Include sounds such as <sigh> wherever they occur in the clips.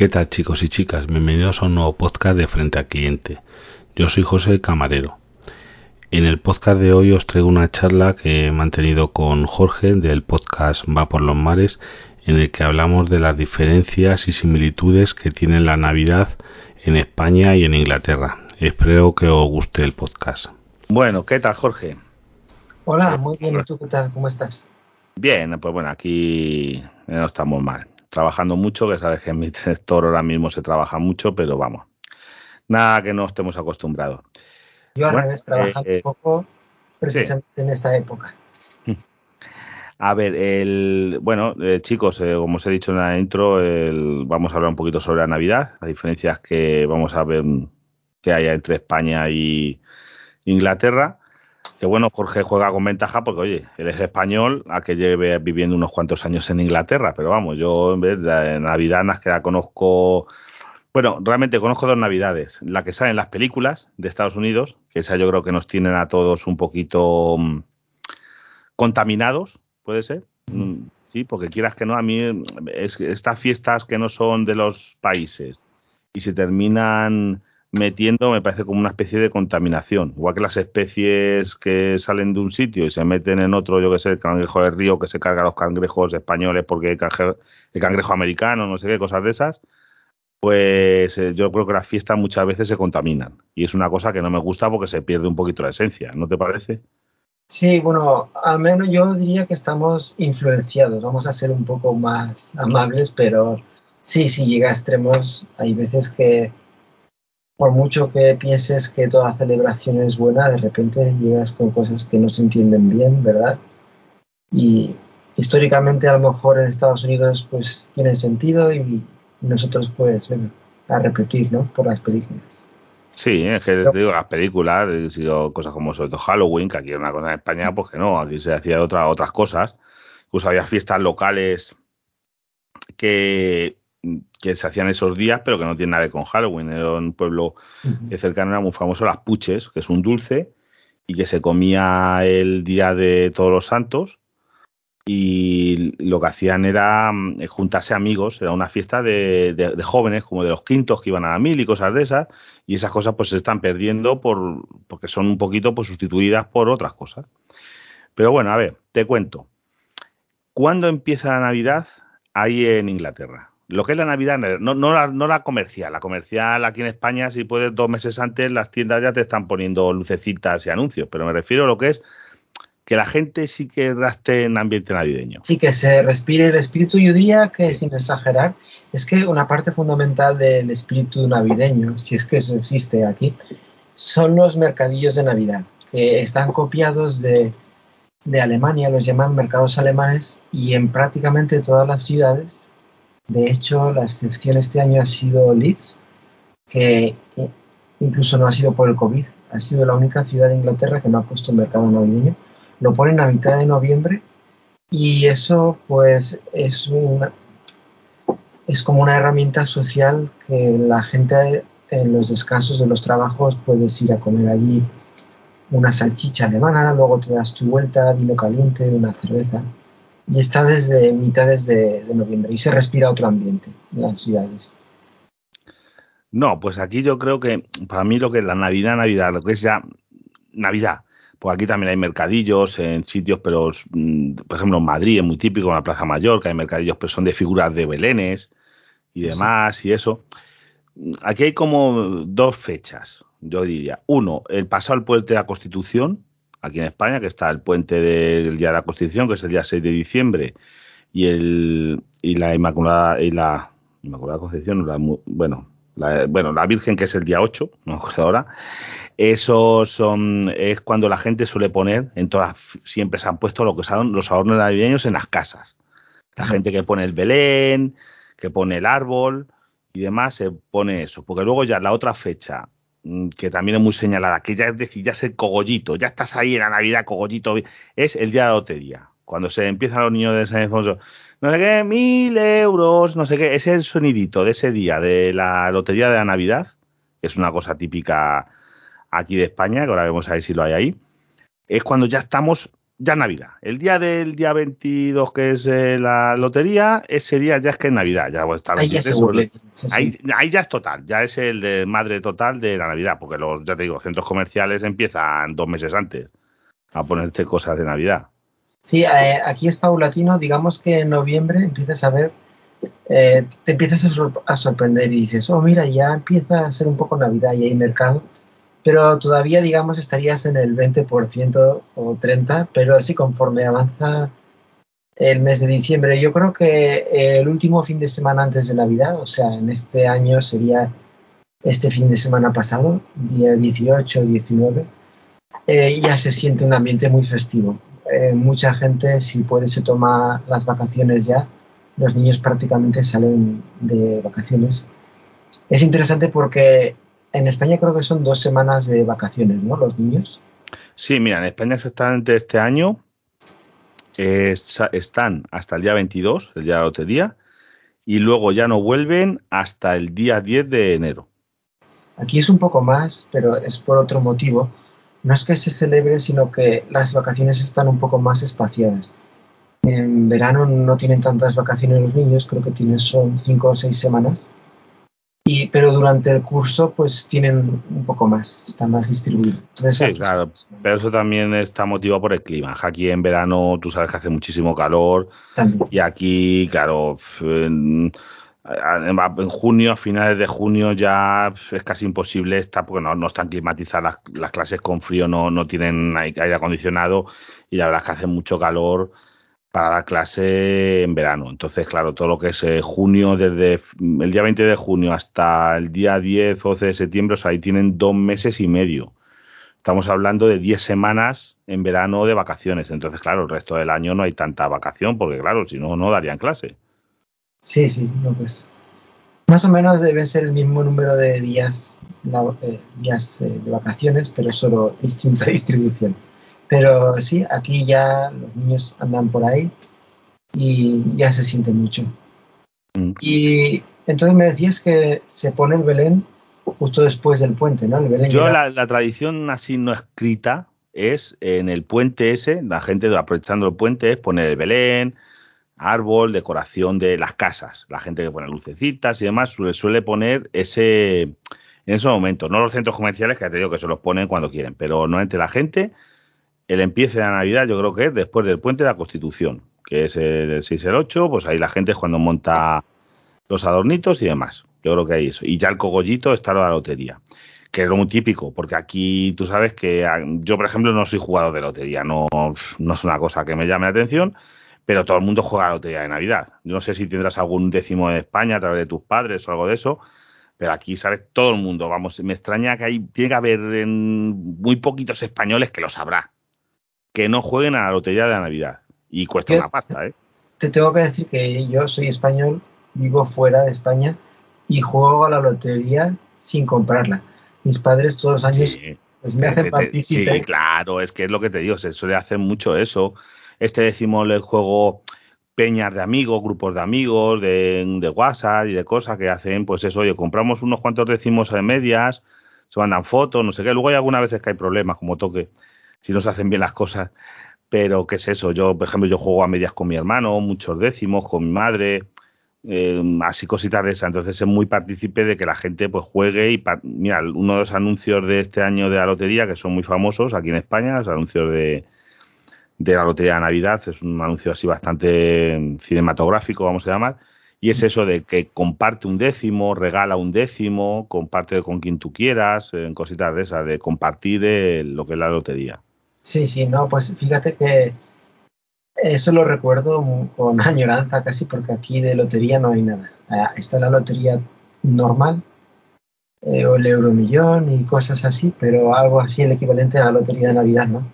¿Qué tal chicos y chicas? Bienvenidos a un nuevo podcast de Frente al Cliente. Yo soy José el Camarero. En el podcast de hoy os traigo una charla que he mantenido con Jorge del podcast Va por los Mares, en el que hablamos de las diferencias y similitudes que tiene la Navidad en España y en Inglaterra. Espero que os guste el podcast. Bueno, ¿qué tal Jorge? Hola, muy bien. ¿Y tú qué tal? ¿Cómo estás? Bien, pues bueno, aquí no estamos mal. Trabajando mucho, que sabes que en mi <laughs> sector ahora mismo se trabaja mucho, pero vamos, nada que no estemos acostumbrados. Yo al revés, trabajando eh, un poco precisamente en esta época. <laughs> A ver, el, bueno, eh, chicos, eh, como os he dicho en la intro, vamos a hablar un poquito sobre la Navidad, las diferencias que vamos a ver que hay entre España y Inglaterra. Que bueno, Jorge juega con ventaja porque, oye, él es español, a que lleve viviendo unos cuantos años en Inglaterra, pero vamos, yo en vez de Navidad, que la conozco bueno, realmente conozco dos navidades. La que sale en las películas de Estados Unidos, que esa yo creo que nos tienen a todos un poquito mm, contaminados, puede ser. Mm, sí, porque quieras que no, a mí es, estas fiestas que no son de los países y se terminan metiendo me parece como una especie de contaminación. Igual que las especies que salen de un sitio y se meten en otro, yo que sé, el cangrejo del río que se carga a los cangrejos españoles porque el, el cangrejo americano, no sé qué, cosas de esas pues eh, yo creo que las fiestas muchas veces se contaminan y es una cosa que no me gusta porque se pierde un poquito la esencia, ¿no te parece? Sí, bueno, al menos yo diría que estamos influenciados, vamos a ser un poco más amables, pero sí, sí llega a extremos, hay veces que por mucho que pienses que toda celebración es buena, de repente llegas con cosas que no se entienden bien, ¿verdad? Y históricamente a lo mejor en Estados Unidos pues tiene sentido y nosotros pues venga, a repetir, ¿no? Por las películas. Sí, es que digo, las películas, he sido cosas como sobre todo Halloween, que aquí es una cosa en España, pues que no, aquí se hacía otra, otras cosas. Incluso había fiestas locales que, que se hacían esos días, pero que no tienen nada que ver con Halloween. Era un pueblo cercano, era muy famoso, Las Puches, que es un dulce, y que se comía el día de todos los santos, y lo que hacían era mm, juntarse amigos, era una fiesta de, jóvenes, como de los quintos que iban a la mil y cosas de esas, y esas cosas pues se están perdiendo por, porque son un poquito pues, sustituidas por otras cosas. Pero bueno, a ver, te cuento. ¿Cuándo empieza la Navidad ahí en Inglaterra? Lo que es la Navidad, no, la, no la comercial, la comercial aquí en España, si puedes, dos meses antes las tiendas ya te están poniendo lucecitas y anuncios, pero me refiero a lo que es que la gente sí que raste en ambiente navideño. Sí, que se respire el espíritu. Yo que, sin exagerar, es que una parte fundamental del espíritu navideño, si es que eso existe aquí, son los mercadillos de Navidad, que están copiados de, de Alemania, los llaman mercados alemanes, y en prácticamente todas las ciudades. De hecho, la excepción este año ha sido Leeds, que incluso no ha sido por el COVID, ha sido la única ciudad de Inglaterra que no ha puesto mercado navideño lo ponen a mitad de noviembre y eso pues es una es como una herramienta social que la gente en los descansos de los trabajos puedes ir a comer allí una salchicha alemana, luego te das tu vuelta, vino caliente, una cerveza. Y está desde mitades de, de noviembre y se respira otro ambiente en las ciudades. No, pues aquí yo creo que para mí lo que es la Navidad, Navidad, lo que es ya Navidad, pues aquí también hay mercadillos en sitios, pero mm, por ejemplo en Madrid es muy típico, en la Plaza Mayor, que hay mercadillos, pero son de figuras de belenes y demás y eso. Aquí hay como dos fechas, yo diría. Uno, el pasado el puente de la Constitución, aquí en España, que está el puente del Día de la Constitución, que es el día 6 de diciembre, y el y la Inmaculada y la Inmaculada Concepción, bueno, la, bueno, la Virgen que es el día 8, no me acuerdo ahora, eso son, es cuando la gente suele poner, en todas, siempre se han puesto lo que son los adornos navideños en las casas. La gente que pone el Belén, que pone el árbol y demás, se pone eso. Porque luego ya la otra fecha, que también es muy señalada, que ya es decir, ya es el cogollito, ya estás ahí en la Navidad, cogollito, es el día de la lotería. Cuando se empiezan los niños de San Alfonso, no sé qué, mil euros, no sé qué, es el sonidito de ese día de la lotería de la Navidad, que es una cosa típica aquí de España, que ahora vamos a ver si lo hay ahí, es cuando ya estamos ya Navidad. El día del día 22, que es eh, la lotería, ese día ya es que es Navidad. Ya, pues, ahí, ya ahí, ahí, ya es total, ya es el de madre total de la Navidad, porque los, ya te digo, centros comerciales empiezan dos meses antes a ponerte cosas de Navidad. Sí, eh, aquí es paulatino, digamos que en noviembre empiezas a ver, eh, te empiezas a, sorprender y dices, oh, mira, ya empieza a ser un poco Navidad y hay mercado, pero todavía, digamos, estarías en el 20% o 30%, pero sí, conforme avanza el mes de diciembre, yo creo que el último fin de semana antes de Navidad, o sea, en este año sería este fin de semana pasado, día 18 19, eh, ya se siente un ambiente muy festivo. Eh, mucha gente, si puede, se toma las vacaciones ya. Los niños prácticamente salen de vacaciones. Es interesante porque en España creo que son dos semanas de vacaciones, ¿no? Los niños. Sí, mira, en España exactamente este año están hasta el día 22, el día de la lotería, y luego ya no vuelven hasta el día 10 de enero. Aquí es un poco más, pero es por otro motivo no es que se celebre, sino que las vacaciones están un poco más espaciadas. En verano no tienen tantas vacaciones los niños, creo que tienen son cinco o seis semanas. Y, pero durante el curso pues tienen un poco más, está más distribuido. sí, claro, pero eso también está motivado por el clima. Aquí en verano tú sabes que hace muchísimo calor. Y aquí, claro, en junio, a finales de junio ya es casi imposible. Estar porque no, están climatizadas las, clases con frío, no, no tienen aire acondicionado. Y la verdad es que hace mucho calor para la clase en verano. Entonces, claro, todo lo que es eh, junio, desde el día 20 de junio hasta el día 10 o 12 de septiembre, o sea, ahí tienen dos meses y medio. Estamos hablando de 10 semanas en verano de vacaciones. Entonces, claro, el resto del año no hay tanta vacación porque, claro, si no, no darían clase. Sí, sí, no, pues. Más o menos deben ser el mismo número de días, eh, días eh, de vacaciones, pero solo distinta <laughs> distribución. Pero sí, aquí ya los niños andan por ahí y ya se siente mucho. Mm. Y entonces me decías que se pone el Belén justo después del puente, ¿no? Yo la, la, tradición así no escrita es en el puente ese, la gente aprovechando el puente es poner el Belén, árbol, decoración de las casas. La gente que pone lucecitas y demás suele, suele poner ese en esos momentos. No los centros comerciales, que ya te digo que se los ponen cuando quieren, pero no entre la gente. El empiece de la Navidad yo creo que es después del puente de la Constitución, que es el 6 el 8, pues ahí la gente es cuando monta los adornitos y demás. Yo creo que hay eso. Y ya el cogollito está la lotería, que es lo muy típico, porque aquí tú sabes que ah, yo, por ejemplo, no soy jugador de lotería, no, es una cosa que me llame la atención, pero todo el mundo juega a la lotería de Navidad. Yo no sé si tendrás algún décimo de España a través de tus padres o algo de eso, pero aquí sabes todo el mundo. Vamos, me extraña que hay, tiene que haber muy poquitos españoles que lo sabrá, que no jueguen a la lotería de Navidad. Y cuesta una pasta, ¿eh? Te tengo que decir que yo soy español, vivo fuera de España y juego a la lotería sin comprarla. Mis padres todos los años pues, me hacen participar. Sí, claro, es que es lo que te digo, se suele hacer mucho eso este decimos el juego peñas de amigos, grupos de amigos, de, de, WhatsApp y de cosas que hacen, pues eso, oye, compramos unos cuantos decimos de medias, se mandan fotos, no sé qué. Luego hay algunas veces que hay problemas, como toque, si no se hacen bien las cosas. Pero, ¿qué es eso? Yo, por ejemplo, yo juego a medias con mi hermano, muchos décimos, con mi madre, eh, así cositas de esas. Entonces es muy partícipe de que la gente pues juegue y, mira, uno de los anuncios de este año de la lotería, que son muy famosos aquí en España, los anuncios de de la Lotería de Navidad. Es un anuncio así bastante cinematográfico, vamos a llamar. Y es eso de que comparte un décimo, regala un décimo, comparte con quien tú quieras, en cositas de esas, de compartir lo que es la lotería. Sí, sí, no, pues fíjate que eso lo recuerdo con <laughs> añoranza casi porque aquí de lotería no hay nada. Ah, está la lotería normal, eh, o el euromillón y cosas así, pero algo así el equivalente a la lotería de Navidad, ¿no?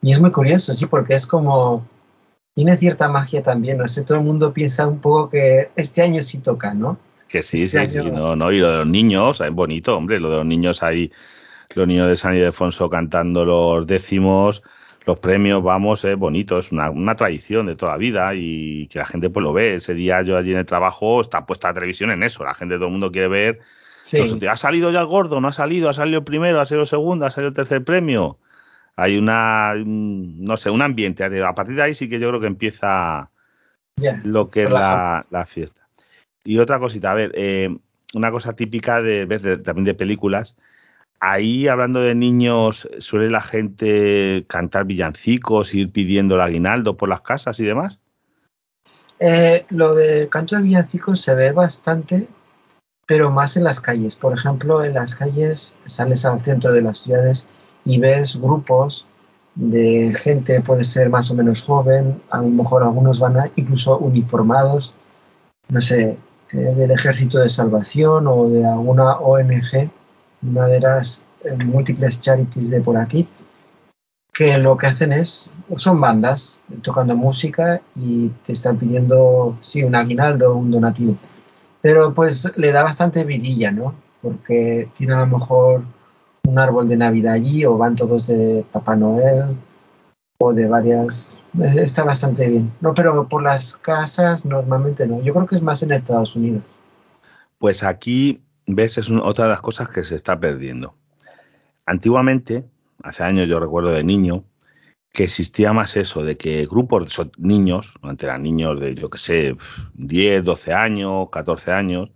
Y es muy curioso, sí, porque es como, tiene cierta magia también, no sé, todo el mundo piensa un poco que este año sí toca, ¿no? Que sí, este sí, sí, no, no, y lo de los niños, es bonito, hombre, lo de los niños ahí, los niños de San Ildefonso cantando los décimos, los premios, vamos, es bonito, es una, una, tradición de toda la vida y que la gente pues lo ve. Ese día yo allí en el trabajo está puesta la televisión en eso, la gente, todo el mundo quiere ver. Sí. ¿Ha salido ya el gordo? ¿No ha salido? ¿Ha salido el primero? ¿Ha salido el segundo? ¿Ha salido el tercer premio? Hay una, no sé, un ambiente. A partir de ahí sí que yo creo que empieza lo que es la, fiesta. Y otra cosita, a ver, eh, una cosa típica de, de, también de películas. Ahí, hablando de niños, ¿suele la gente cantar villancicos, ir pidiendo el aguinaldo por las casas y demás? Eh, lo del canto de villancicos se ve bastante, pero más en las calles. Por ejemplo, en las calles sales al centro de las ciudades y ves grupos de gente, puede ser más o menos joven, a lo mejor algunos van a, incluso uniformados, no sé, eh, del Ejército de Salvación o de alguna ONG, una de las eh, múltiples charities de por aquí, que lo que hacen es, son bandas tocando música y te están pidiendo, sí, un aguinaldo un donativo. Pero pues le da bastante vidilla, ¿no? Porque tiene a lo mejor un árbol de Navidad allí o van todos de Papá Noel o de varias... Eh, está bastante bien. No, pero por las casas normalmente no. Yo creo que es más en Estados Unidos. Pues aquí, ves, es otra de las cosas que se está perdiendo. Antiguamente, hace años yo recuerdo de niño, que existía más eso, de que grupos de niños, antes eran niños de, yo que sé, 10, 12 años, 14 años,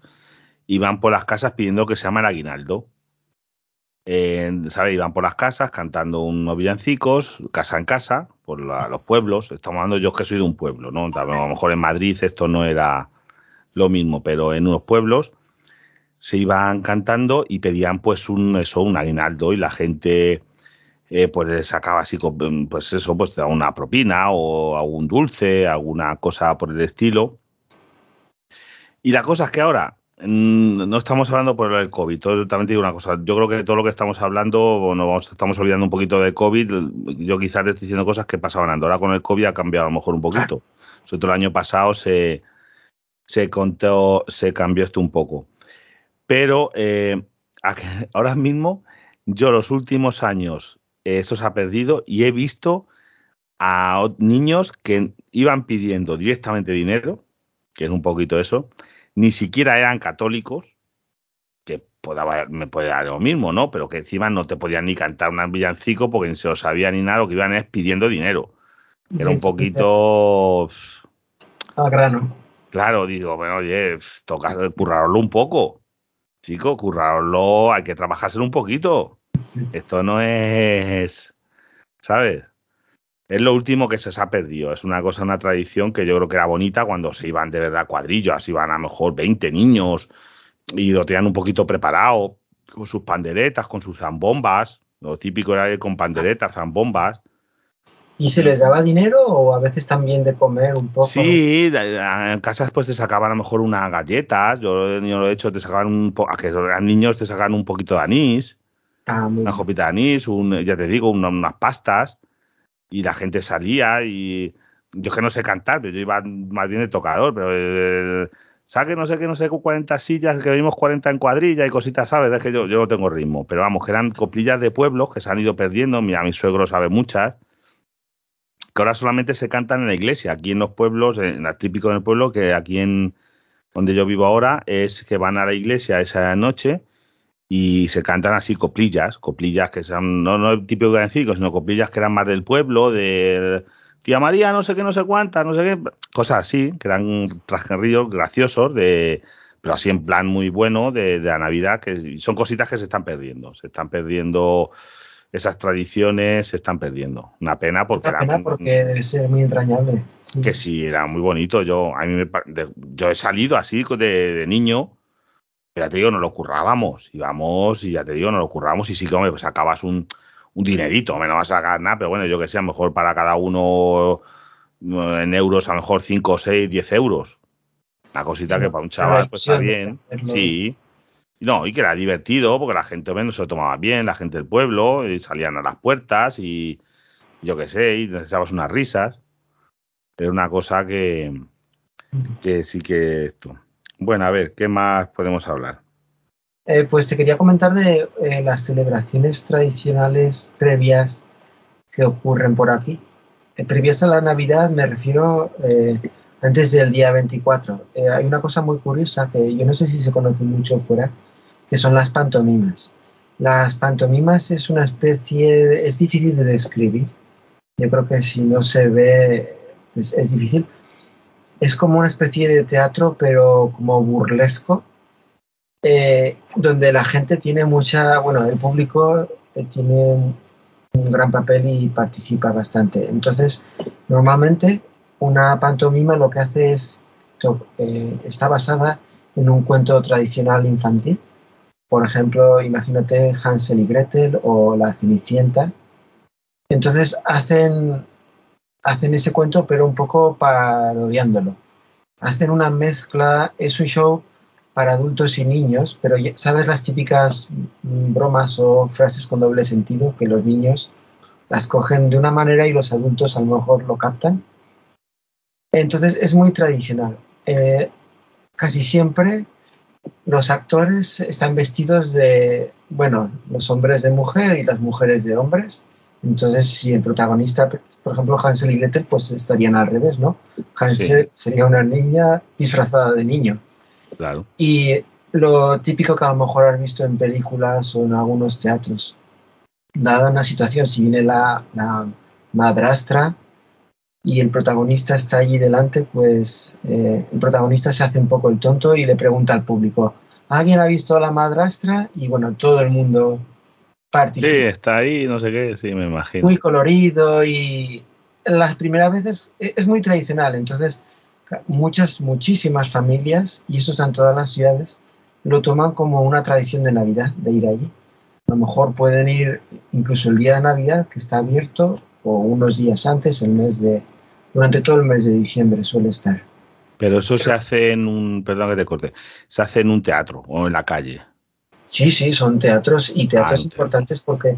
iban por las casas pidiendo que se llama el aguinaldo. ¿sabes? Iban por las casas cantando unos villancicos, casa en casa, por los pueblos. Estamos hablando yo que soy de un pueblo, ¿no? A lo mejor en Madrid esto no era lo mismo, pero en unos pueblos se iban cantando y pedían pues un eso, un aguinaldo y la gente eh, pues les sacaba así, mm, pues eso, pues una propina o algún dulce, alguna cosa por el estilo. Y la cosa es que ahora mm, no estamos hablando por el COVID, todo, también digo una cosa, yo creo que todo lo que estamos hablando, bueno, estamos olvidando un poquito de COVID, yo quizás te estoy diciendo cosas que pasaban antes, ahora con el COVID ha cambiado a lo mejor un poquito, sobre todo el año pasado se, se, contó, se cambió esto un poco, pero eh, <laughs> ahora mismo yo los últimos años eso se ha perdido y he visto a niños que iban pidiendo directamente dinero, que es un poquito eso, ni siquiera eran católicos, que me puede dar lo mismo, ¿no? Pero que encima no te podían ni cantar un villancico porque ni se lo sabían ni nada, lo que iban es pidiendo dinero. Era un poquito... Al grano. Claro, digo, bueno, oye, toca currarlo un poco. Chico, currarlo, hay que trabajárselo un poquito. Esto no es, ¿sabes? Es lo último que se, ha perdido. Es una cosa, una tradición que yo creo que era bonita cuando se iban de verdad cuadrillos, iban a lo mejor 20 niños y lo tenían un poquito preparado con sus panderetas, con sus zambombas. Lo típico era ir con panderetas, zambombas. ¿Y se les daba dinero o a veces también de comer un poco? Sí, en casas pues te sacaban a lo mejor unas galletas. Yo, yo lo he hecho, te sacaban un poco, a que eran niños te sacaban un poquito de anís. Ah, una copita de anís, un, ya te digo, unas pastas, y la gente salía y yo que no sé cantar, pero yo iba más bien de tocador, pero el, saque no sé qué, no sé, 40 sillas, que vimos 40 en cuadrilla y cositas, ¿sabes? Es que yo, yo no tengo ritmo, pero vamos, que eran coplillas de pueblos que se han ido perdiendo, mira, mi suegro sabe muchas, que ahora solamente se cantan en la iglesia, aquí en los pueblos, en típico del pueblo, que aquí en donde yo vivo ahora, es que van a la iglesia esa noche y se cantan así coplillas, coplillas que son no, no el típico sino coplillas que eran más del pueblo, de tía María, no sé qué, no sé cuántas, no sé qué, cosas así, que eran trascarrillos graciosos, de, pero así en plan muy bueno de, de, la Navidad, que son cositas que se están perdiendo, se están perdiendo esas tradiciones, se están perdiendo. Una pena porque, Una pena porque debe ser muy entrañable. Que sí, era muy bonito. Yo, a mí me, yo he salido así de, de niño ya te digo, nos lo currábamos, íbamos y ya te digo, nos lo currábamos y sí que, hombre, pues sacabas un, un dinerito, me no vas a sacar nada, pero bueno, yo que sé, a lo mejor para cada uno en euros, a lo mejor 5, 6, 10 euros. Una cosita que para un chaval pues está bien, sí. No, y que era divertido, porque la gente menos se lo tomaba bien, la gente del pueblo, y salían a las puertas y yo qué sé, y necesitabas unas risas. Era una cosa que, que sí que esto. Bueno, a ver, ¿qué más podemos hablar? Eh, pues te quería comentar de eh, las celebraciones tradicionales previas que ocurren por aquí. Eh, previas a la Navidad me refiero antes del día 24. hay una cosa muy curiosa que yo no sé si se conoce mucho fuera, que son las pantomimas. Las pantomimas es una especie, es difícil de describir. Yo creo que si no se ve, pues es difícil. Es como una especie de teatro, pero como burlesco, eh, donde la gente tiene mucha, bueno, el público eh, tiene un gran papel y participa bastante. Entonces, normalmente una pantomima lo que hace es, eh, está basada en un cuento tradicional infantil. Por ejemplo, imagínate Hansel y Gretel o La Cenicienta. Entonces hacen, hacen ese cuento pero un poco parodiándolo. Hacen una mezcla, es un show para adultos y niños, pero sabes las típicas bromas o frases con doble sentido que los niños las cogen de una manera y los adultos a lo mejor lo captan. Entonces es muy tradicional. Eh, casi siempre los actores están vestidos de, bueno, los hombres de mujer y las mujeres de hombres. Entonces, si el protagonista, por ejemplo, Hansel y Gretel, pues estarían al revés, ¿no? Hansel sería una niña disfrazada de niño. Claro. Y lo típico que a lo mejor has visto en películas o en algunos teatros. Dada una situación, si viene la, la madrastra y el protagonista está allí delante, pues eh, el protagonista se hace un poco el tonto y le pregunta al público, ¿alguien ha visto a la madrastra? Y bueno, todo el mundo participa. Sí, está ahí, no sé qué, sí, me imagino. Muy colorido y las primeras veces e, es muy tradicional, entonces muchas, muchísimas familias, y eso está en todas las ciudades, lo toman como una tradición de Navidad, de ir allí. A lo mejor pueden ir incluso el día de Navidad, que está abierto, o unos días antes, el mes de, durante todo el mes de diciembre suele estar. Pero eso se hace en un, perdón que te corte, se hace en un teatro o en la calle. Sí, sí, son teatros y teatros Ah, importantes porque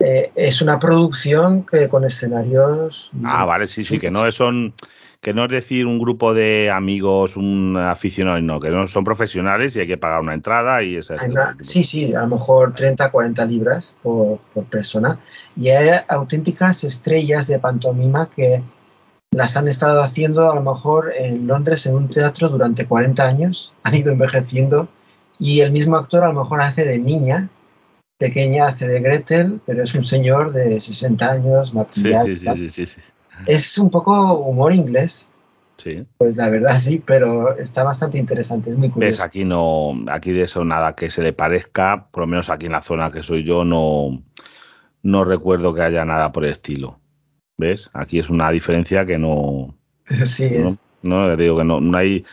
eh, es una producción que con escenarios. Ah, vale, sí, sí, que no son, que no es decir un grupo de amigos, un aficionado, no, que no son profesionales y hay que pagar una entrada y esa Hay una- sí, sí, a lo mejor 30, 40 libras por, por persona. Y hay auténticas estrellas de pantomima que las han estado haciendo a lo mejor en Londres en un teatro durante 40 años, <laughs> han ido envejeciendo y el mismo actor a lo mejor hace de niña, pequeña hace de Gretel, pero es un señor de 60 años, maquillado. sí, sí, sí, sí, sí. Es un poco humor inglés, Sí. pues la verdad sí, pero está bastante interesante, es muy Ves, curioso. aquí no, aquí de eso nada que se le parezca, por lo menos aquí en la zona que soy yo, no, no recuerdo que haya nada por el estilo. ¿Ves? Aquí es una diferencia que no, <laughs> Sí, no, no, digo que no, no hay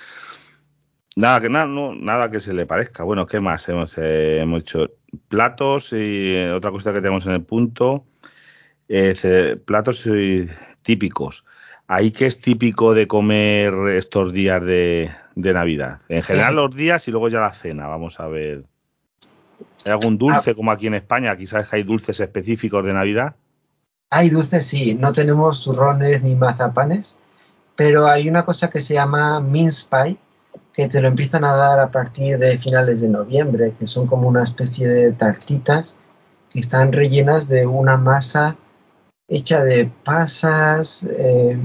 nada que nada, no, nada que se le parezca. Bueno, ¿qué más hemos, eh, hemos hecho? Platos y eh, otra cosa que tenemos en el punto, eh, platos típicos. Ahí que es típico de comer estos días de, de Navidad. En general los días y luego ya la cena. Vamos a ver. ¿Hay algún dulce como aquí en España? Que hay dulces específicos de Navidad. Hay dulces, sí, no tenemos turrones ni mazapanes, pero hay una cosa que se llama mince pie, que te lo empiezan a dar a partir de finales de noviembre, que son como una especie de tartitas que están rellenas de una masa hecha de pasas, eh,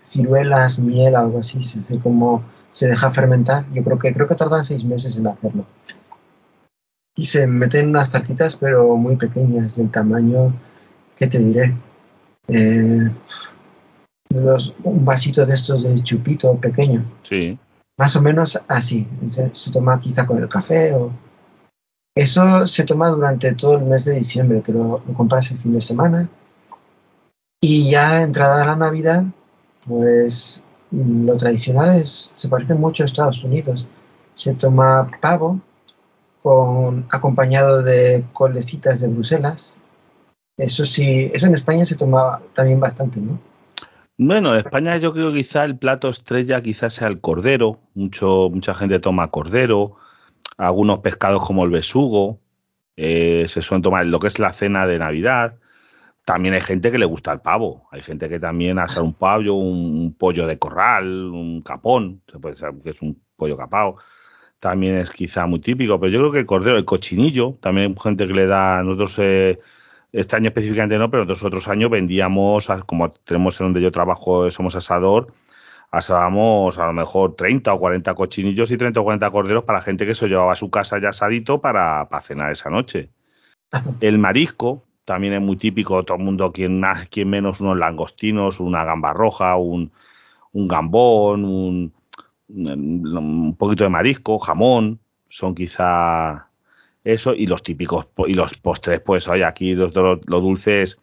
ciruelas, miel, algo así, se hace como se deja fermentar. Yo creo que creo que tardan seis meses en hacerlo. Y se meten unas tartitas, pero muy pequeñas, del tamaño ¿qué te diré? Eh, los- un vasito de estos de chupito pequeño, Sí. más o menos así. Se, se toma quizá con el café o... Eso se toma durante todo el mes de diciembre, te lo, lo compras el fin de semana. Y ya entrada la Navidad, pues lo tradicional es, se parece mucho a Estados Unidos. Se toma pavo con, acompañado de colecitas de Bruselas, eso sí, eso en España se toma también bastante, ¿no? Bueno, en España yo creo que quizá el plato estrella quizás sea el cordero. Mucho, mucha gente toma cordero. Algunos pescados como el besugo. eh, se suelen tomar lo que es la cena de Navidad. También hay gente que le gusta el pavo. Hay gente que también asa un pavo, un, un pollo de corral, un capón, se puede saber que es un pollo capao. También es quizá muy típico, pero yo creo que el cordero, el cochinillo, también hay gente que le da, nosotros eh, este año específicamente no, pero nosotros otros años vendíamos, como tenemos en donde yo trabajo, somos asador, asábamos a lo mejor 30 o 40 cochinillos y 30 o 40 corderos para gente que se llevaba a su casa ya asadito para, para cenar esa noche. El marisco también es muy típico, todo el mundo, quien más, quien menos, unos langostinos, una gamba roja, un, un gambón, un, un poquito de marisco, jamón, son quizá eso, y los típicos, y los postres, pues oye, aquí los, los, los dulces,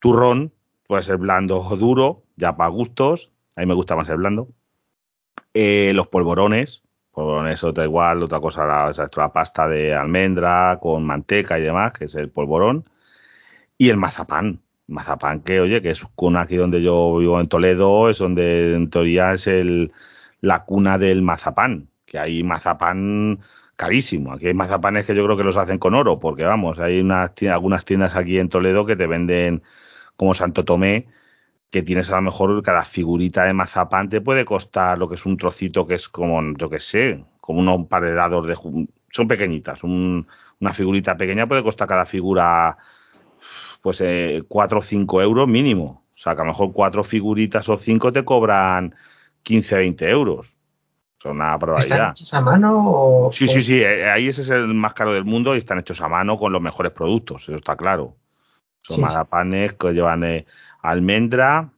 turrón, puede ser blando o duro, ya para gustos, a mí me gusta más el blando. Eh, los polvorones, polvorones otra igual, otra cosa, la, la pasta de almendra con manteca y demás, que es el polvorón. Y el mazapán, mazapán que, oye, que es cuna aquí donde yo vivo en Toledo, es donde en teoría es el, la cuna del mazapán, que hay mazapán carísimo. Aquí hay mazapanes que yo creo que los hacen con oro, porque vamos, hay unas, algunas tiendas aquí en Toledo que te venden como Santo Tomé, que tienes a lo mejor cada figurita de mazapán te puede costar lo que es un trocito que es como, yo que sé, como unos par de dados de... Son pequeñitas, un, una figurita pequeña puede costar cada figura pues eh, 4 o 5 euros mínimo. O sea, que a lo mejor cuatro figuritas o cinco te cobran 15, 20 euros. Son una probabilidad. ¿Están hechos a mano o...? Sí, sí, sí. eh, Ahí ese es el más caro del mundo y están hechos a mano con los mejores productos. Eso está claro. Son Sí, sí. mazapanes que llevan eh, almendra,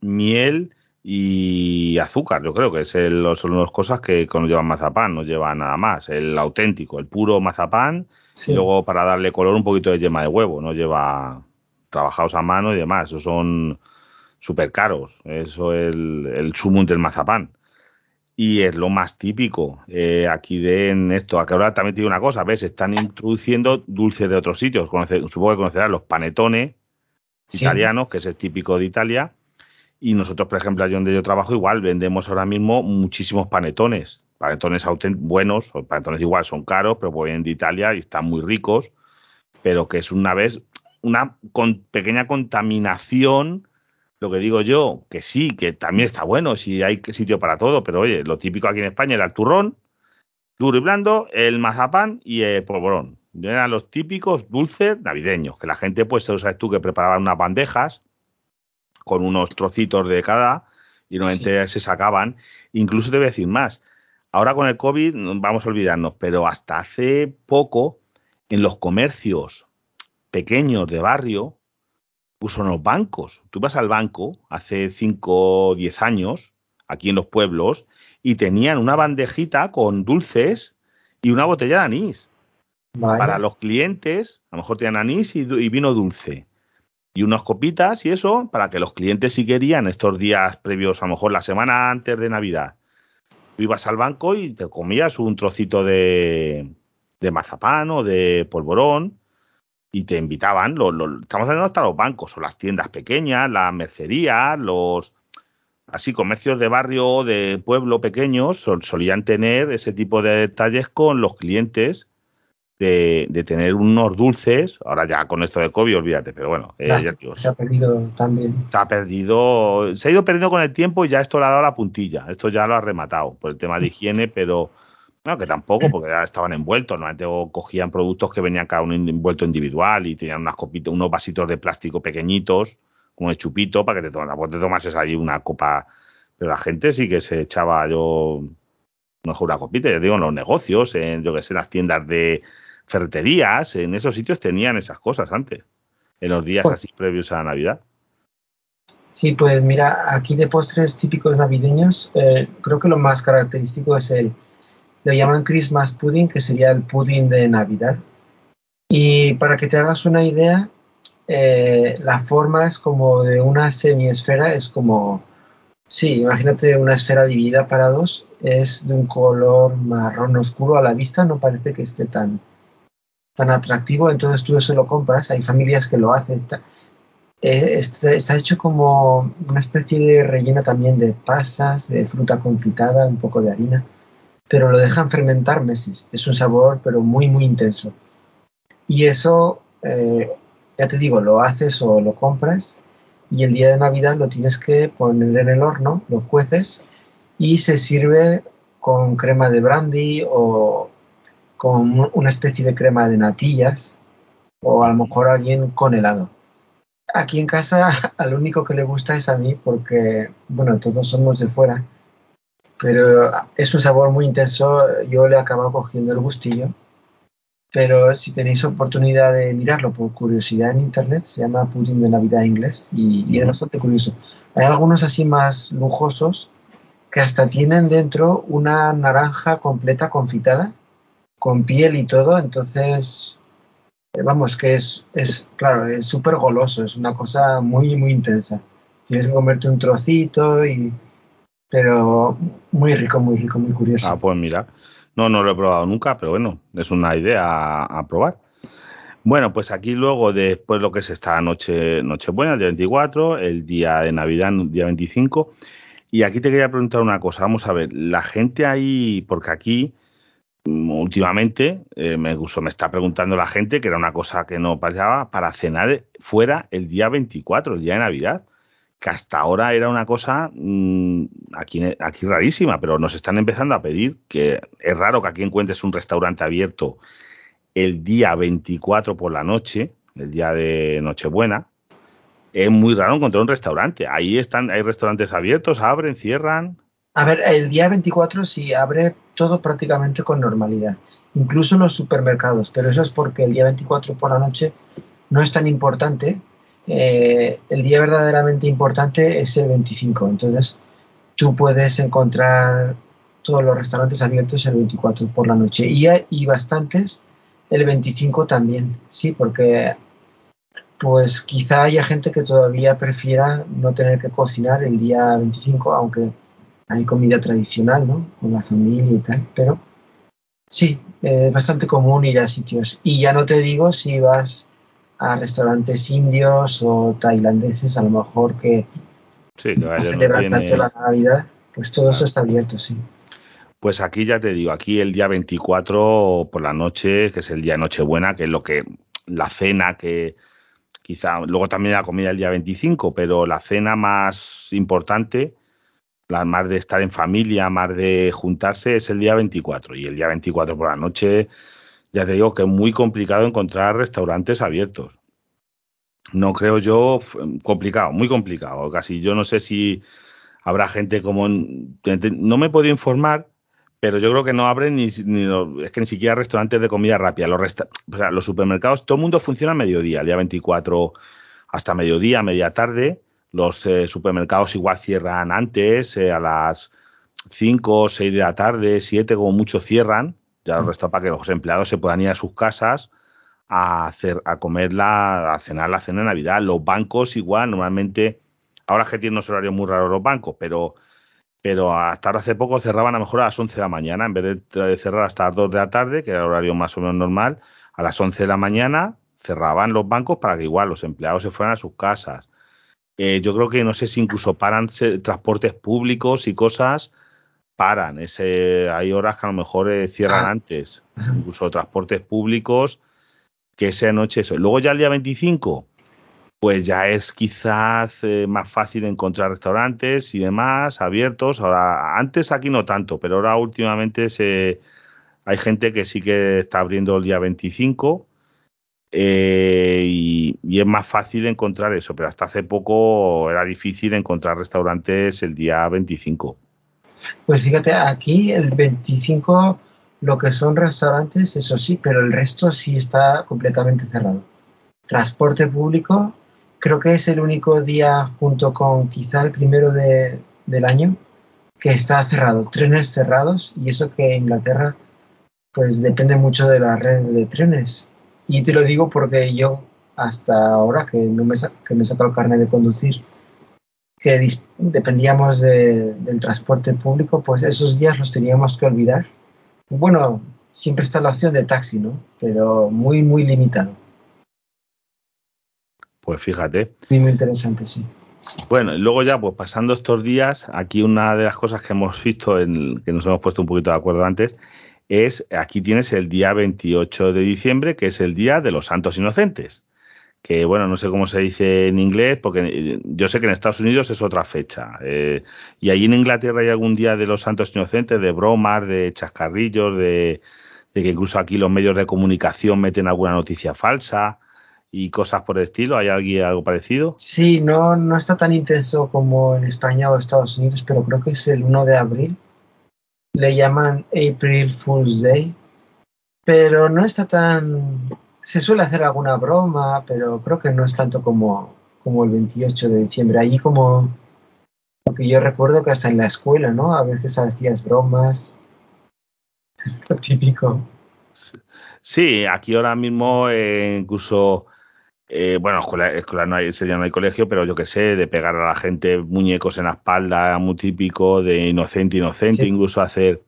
miel y azúcar. Yo creo que es el- son las cosas que cuando llevan mazapán, no llevan nada más. El auténtico, el puro mazapán Sí. y luego para darle color un poquito de yema de huevo. No lleva trabajados a mano y demás. Esos son súper caros. Eso es el, el sumum del mazapán. Y es lo más típico eh, aquí de en esto. Aquí ahora también tiene una cosa, ¿ves? Están introduciendo dulces de otros sitios. Conoce- supongo que conocerás los panetones Sí. italianos, que es el típico de Italia. Y nosotros, por ejemplo, allí donde yo trabajo, igual vendemos ahora mismo muchísimos panetones. Panetones buenos, panetones igual son caros, pero vienen de Italia y están muy ricos. Pero que es una vez una con- pequeña contaminación. Lo que digo yo, que sí, que también está bueno, si hay sitio para todo, pero oye, lo típico aquí en España era el turrón, duro y blando, el mazapán y el polvorón. Eran los típicos dulces navideños, que la gente, pues, sabes tú, que preparaban unas bandejas con unos trocitos de cada y normalmente se sacaban. Incluso te voy a decir más. Ahora con el COVID vamos a olvidarnos, pero hasta hace poco en los comercios pequeños de barrio, incluso en los bancos. Tú vas al banco hace 5 o 10 años, aquí en los pueblos, y tenían una bandejita con dulces y una botella de anís. Para los clientes, a lo mejor tenían anís y vino dulce. Y unas copitas y eso, para que los clientes si querían estos días previos, a lo mejor la semana antes de Navidad, tú ibas al banco y te comías un trocito de, de mazapán o de polvorón y te invitaban, lo, lo- estamos hablando hasta los bancos o las tiendas pequeñas, las mercerías, los así comercios de barrio, de pueblo pequeños, sol- solían tener ese tipo de detalles con los clientes de, de tener unos dulces, ahora ya con esto de COVID, olvídate, pero bueno, eh, ya se ha perdido también. se ha perdido, se ha ido perdiendo con el tiempo y ya esto le ha dado la puntilla, esto ya lo ha rematado por el tema de higiene, pero no, que tampoco, porque ya estaban envueltos, normalmente o cogían productos que venían cada uno envuelto individual y tenían unas copitas, unos vasitos de plástico pequeñitos, como de chupito, para que te, tomas, pues te tomases allí una copa, pero la gente sí que se echaba yo, mejor una copita, ya digo, en los negocios, en yo que sé, en las tiendas de ferreterías, en esos sitios tenían esas cosas antes, en los días Pues- así previos a Navidad. Sí, pues mira, aquí de postres típicos navideños, eh, creo que lo más característico es el, lo llaman Christmas pudding, que sería el pudding de Navidad. Y para que te hagas una idea, eh, la forma es como de una semiesfera, es como, sí, imagínate una esfera dividida para dos, es de un color marrón oscuro a la vista, no parece que esté tan, tan atractivo, entonces tú eso lo compras, hay familias que lo hacen. eh, está hecho como una especie de relleno también de pasas, de fruta confitada, un poco de harina, pero lo dejan fermentar meses. Es un sabor, pero muy, muy intenso. Y eso, eh, ya te digo, lo haces o lo compras y el día de Navidad lo tienes que poner en el horno, lo cueces y se sirve con crema de brandy o con una especie de crema de natillas o a lo mejor alguien con helado aquí en casa <laughs> al único que le gusta es a mí porque, bueno, todos somos de fuera, pero es un sabor muy intenso, yo le he acabado cogiendo el gustillo. Pero si tenéis oportunidad de mirarlo por curiosidad en internet, se llama pudding de Navidad inglés y, y es bastante curioso. Hay algunos así más lujosos que hasta tienen dentro una naranja completa confitada, con piel y todo, entonces eh, vamos, que es, es claro, es súper goloso, es una cosa muy, muy intensa. Tienes que comerte un trocito y... Pero muy rico, muy rico, muy curioso. Ah, pues mira, no, no lo he probado nunca, pero bueno, es una idea a, probar. Bueno, pues aquí luego, después lo que es esta noche, Nochebuena, el día 24, el día de Navidad, el día 25. Y aquí te quería preguntar una cosa, vamos a ver, la gente ahí, porque aquí últimamente eh, me, me está preguntando la gente, que era una cosa que no pasaba, para cenar fuera el día 24, el día de Navidad, que hasta ahora era una cosa mmm, aquí, aquí rarísima, pero nos están empezando a pedir que es raro que aquí encuentres un restaurante abierto el día 24 por la noche, el día de Nochebuena. Es muy raro encontrar un restaurante. Ahí están, hay restaurantes abiertos, abren, cierran. A ver, el día 24 sí abre todo prácticamente con normalidad, incluso los supermercados, pero eso es porque el día 24 por la noche no es tan importante. Eh, el día verdaderamente importante es el 25, entonces tú puedes encontrar todos los restaurantes abiertos el 24 por la noche y, y bastantes el 25 también, sí, porque pues quizá haya gente que todavía prefiera no tener que cocinar el día 25, aunque hay comida tradicional, ¿no? Con la familia y tal, pero sí, es eh, bastante común ir a sitios. Y ya no te digo si vas a restaurantes indios o tailandeses, a lo mejor que, sí, celebran no tiene... tanto la Navidad, pues todo claro. eso está abierto, sí. Pues aquí ya te digo, aquí el día 24 por la noche, que es el día Nochebuena, que es lo que la cena que quizá luego también la comida el día 25, pero la cena más importante más de estar en familia, más de juntarse, es el día 24. Y el día 24 por la noche, ya te digo que es muy complicado encontrar restaurantes abiertos. No creo yo, complicado, muy complicado. Casi yo no sé si habrá gente como. No me podido informar, pero yo creo que no abren ni, es que ni siquiera restaurantes de comida rápida. Los, resta, los supermercados, todo el mundo funciona a mediodía, el día 24 hasta mediodía, media tarde los eh, supermercados igual cierran antes, eh, a las 5 o 6 de la tarde, 7 como mucho cierran. Ya lo resta para que los empleados se puedan ir a sus casas a, hacer, a comer la, a cenar la cena de Navidad. Los bancos igual, normalmente, ahora es que tienen unos horarios muy raros los bancos, pero, pero hasta ahora hace poco cerraban a lo mejor a las 11 de la mañana, en vez de cerrar hasta las 2 de la tarde, que era el horario más o menos normal, a las 11 de la mañana cerraban los bancos para que igual los empleados se fueran a sus casas eh, yo creo que no sé si incluso paran transportes públicos y cosas, paran. Ese, hay horas que a lo mejor eh, cierran ah. antes, incluso transportes públicos, que esa noche eso. Luego ya el día 25, pues ya es quizás eh, más fácil encontrar restaurantes y demás abiertos. Ahora, antes aquí no tanto, pero ahora últimamente se, hay gente que sí que está abriendo el día 25 eh, y, y, es más fácil encontrar eso, pero hasta hace poco era difícil encontrar restaurantes el día 25. Pues fíjate, aquí el 25 lo que son restaurantes, eso sí, pero el resto sí está completamente cerrado. Transporte público, creo que es el único día junto con quizá el primero de, del año que está cerrado. Trenes cerrados y eso que Inglaterra pues depende mucho de la red de trenes y te lo digo porque yo hasta ahora que, no me, que me he sacado el carnet de conducir, que dependíamos de, del transporte público, pues esos días los teníamos que olvidar. Bueno, siempre está la opción de taxi, ¿no? Pero muy, muy limitado. Pues fíjate. Muy, muy interesante, sí. Bueno, y luego ya, pues pasando estos días, aquí una de las cosas que hemos visto, en, que nos hemos puesto un poquito de acuerdo antes, es, aquí tienes el día 28 de diciembre, que es el Día de los Santos Inocentes. Que bueno, no sé cómo se dice en inglés, porque eh, yo sé que en Estados Unidos es otra fecha. Eh, y allí en Inglaterra hay algún Día de los Santos Inocentes, de bromas, de chascarrillos, de, que incluso aquí los medios de comunicación meten alguna noticia falsa y cosas por el estilo? ¿Hay alguien, algo parecido? Sí, no, no está tan intenso como en España o Estados Unidos, pero creo que es el 1 de abril. Le llaman April Fool's Day, pero no está tan... Se suele hacer alguna broma, pero creo que no es tanto como, como el 28 de diciembre. Allí como... Porque yo recuerdo que hasta en la escuela, ¿no? A veces hacías bromas. <laughs> Lo típico. Sí, aquí ahora mismo eh, incluso eh, bueno, escuela, no hay, sería no hay colegio, pero yo que sé, de pegar a la gente muñecos en la espalda, muy típico, de inocente, inocente, incluso hacer,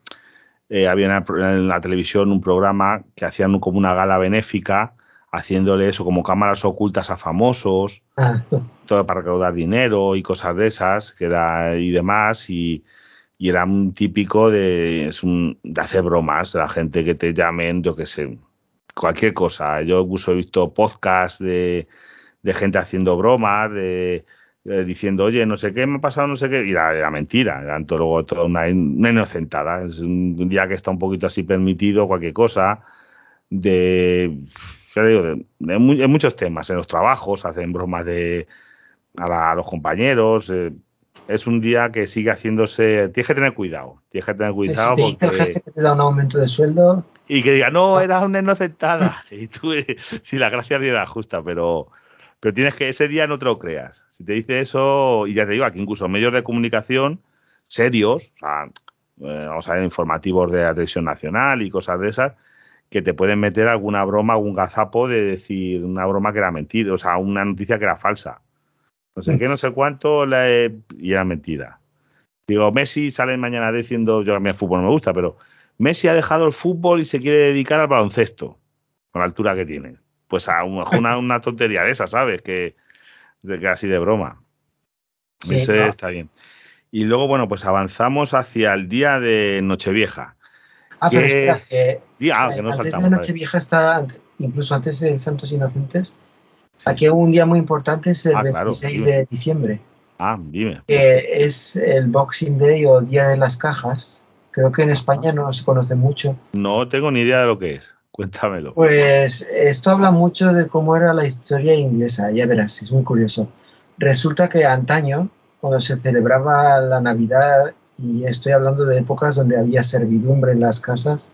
eh, había en la televisión un programa que hacían como una gala benéfica, haciéndole eso como cámaras ocultas a famosos, ah. todo para recaudar dinero y cosas de esas, que era y demás, y, y era un típico de, es un, de hacer bromas, la gente que te llamen, yo que sé, cualquier cosa. Yo incluso he visto podcasts de, de gente haciendo bromas, de, diciendo, oye, no sé qué me ha pasado, no sé qué, y era, mentira, era luego toda una, inocentada. Es un, día que está un poquito así permitido, cualquier cosa, de, ya digo, de, en muchos temas, en los trabajos hacen bromas de a, los compañeros. Eh, es un día que sigue haciéndose. Tienes que tener cuidado. Tienes que tener cuidado. Si te dice el jefe que te da un aumento de sueldo, y que diga, no, era una inocentada. <laughs> Y tú, sí, la gracia era justa, pero, pero tienes que ese día no te lo creas. Si te dice eso, y ya te digo, aquí incluso medios de comunicación serios, o sea, eh, vamos a ver, informativos de la televisión nacional y cosas de esas, que te pueden meter alguna broma, algún gazapo de decir una broma que era mentira, o sea, una noticia que era falsa. No sé qué, no sé cuánto, y era mentira. Digo, Messi sale mañana diciendo, yo a mí el fútbol no me gusta, pero Messi ha dejado el fútbol y se quiere dedicar al baloncesto, con la altura que tiene. Pues a una, una tontería de esa, ¿sabes? Que, que así de broma. Sí, Ese está bien. Y luego, bueno, pues avanzamos hacia el día de Nochevieja. Ah, pero espera, que, ah, que no antes de Nochevieja está, incluso antes de Santos Inocentes, aquí un día muy importante, es el 26 ah, de diciembre. Ah, dime. Que es el Boxing Day o Día de las Cajas. Creo que en España no se conoce mucho. No tengo ni idea de lo que es. Cuéntamelo. Pues esto habla mucho de cómo era la historia inglesa, ya verás, es muy curioso. Resulta que antaño, cuando se celebraba la Navidad, y estoy hablando de épocas donde había servidumbre en las casas,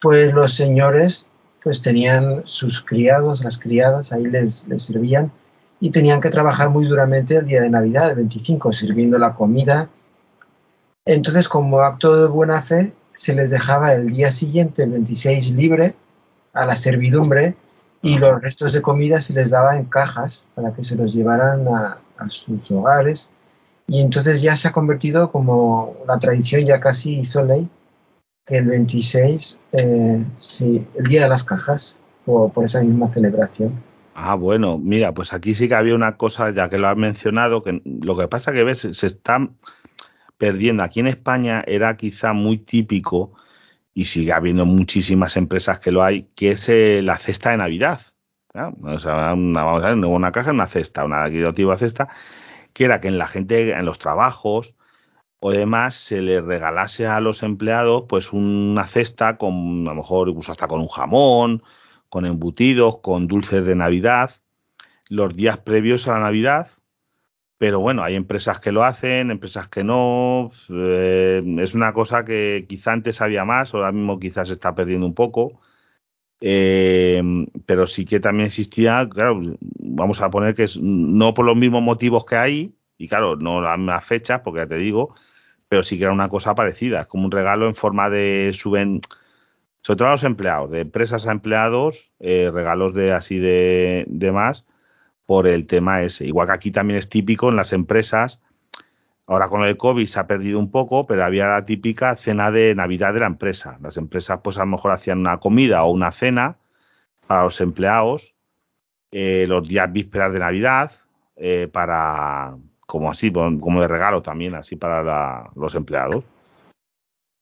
pues los señores pues tenían sus criados, las criadas, ahí les, les servían, y tenían que trabajar muy duramente el día de Navidad, el 25, sirviendo la comida, entonces, como acto de buena fe, se les dejaba el día siguiente, el 26, libre a la servidumbre y los restos de comida se les daba en cajas para que se los llevaran a, sus hogares. Y entonces ya se ha convertido como una tradición, ya casi hizo ley, que el 26, eh, sí, el día de las cajas, por, por esa misma celebración. Ah, bueno, mira, pues aquí sí que había una cosa, ya que lo has mencionado, que lo que pasa que ves, se están perdiendo. Aquí en España era quizá muy típico, y sigue habiendo muchísimas empresas que lo hay, que es eh, la cesta de Navidad. O sea, una, vamos a ver, una caja, una cesta, una equitativa cesta, que era que en la gente, en los trabajos o demás, se le regalase a los empleados pues una cesta con, a lo mejor incluso hasta con un jamón, con embutidos, con dulces de Navidad, los días previos a la Navidad, pero bueno, hay empresas que lo hacen, empresas que no. Eh, es una cosa que quizá antes había más, ahora mismo quizás se está perdiendo un poco. Eh, pero sí que también existía, claro, vamos a poner que es no por los mismos motivos que hay, y claro, no las mismas fechas, porque ya te digo, pero sí que era una cosa parecida, es como un regalo en forma de suben, sobre todo a los empleados, de empresas a empleados, eh, regalos de así de, de más por el tema ese. Igual que aquí también es típico en las empresas, ahora con el COVID se ha perdido un poco, pero había la típica cena de Navidad de la empresa. Las empresas pues a lo mejor hacían una comida o una cena para los empleados eh, los días vísperas de Navidad eh, para como así, como de regalo también, así para los empleados.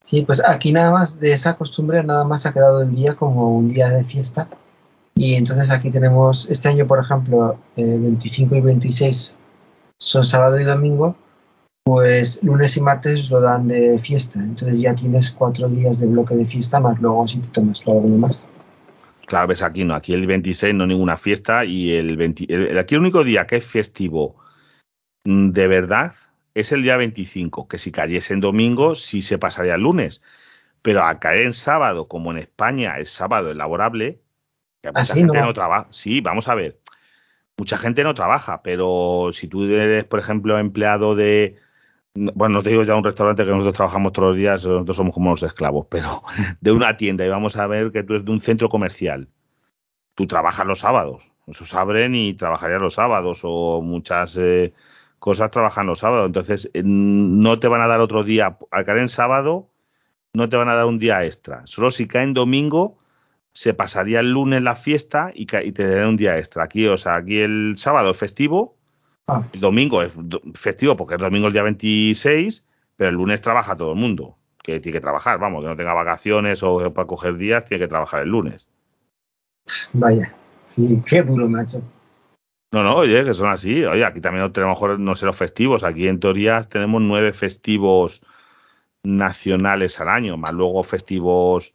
Sí, pues aquí nada más de esa costumbre nada más ha quedado el día como un día de fiesta y entonces aquí tenemos, este año por ejemplo, 25 eh, y 26 son sábado y domingo, pues lunes y martes lo dan de fiesta. Entonces ya tienes cuatro días de bloque de fiesta más luego si te tomas todo algo más. Claro, ves aquí no, aquí el 26 no ninguna fiesta y el, 20, aquí el único día que es festivo mm, de verdad es el día 25, que si cayese en domingo sí se pasaría el lunes, pero al caer en sábado, como en España el sábado es laborable, que mucha Así gente no. no trabaja, sí, vamos a ver, mucha gente no trabaja, pero si tú eres, por ejemplo, empleado de, bueno, no te digo ya un restaurante que nosotros trabajamos todos los días, nosotros somos como los esclavos, pero <laughs> de una tienda y vamos a ver que tú eres de un centro comercial, tú trabajas los sábados, esos abren y trabajarías los sábados o muchas eh, cosas trabajan los sábados, entonces eh, no te van a dar otro día, al caer en sábado, no te van a dar un día extra, solo si cae en domingo se pasaría el lunes la fiesta y, y te darían un día extra. Aquí, o sea, aquí el sábado es festivo, Ah. el domingo es festivo porque es domingo el día 26, pero el lunes trabaja todo el mundo, que tiene que trabajar, vamos, que no tenga vacaciones o para coger días, tiene que trabajar el lunes. Vaya, sí, qué duro, macho. No, no, oye, que son así. Oye, aquí también tenemos, no sé, los festivos. Aquí en teoría tenemos nueve festivos nacionales al año, más luego festivos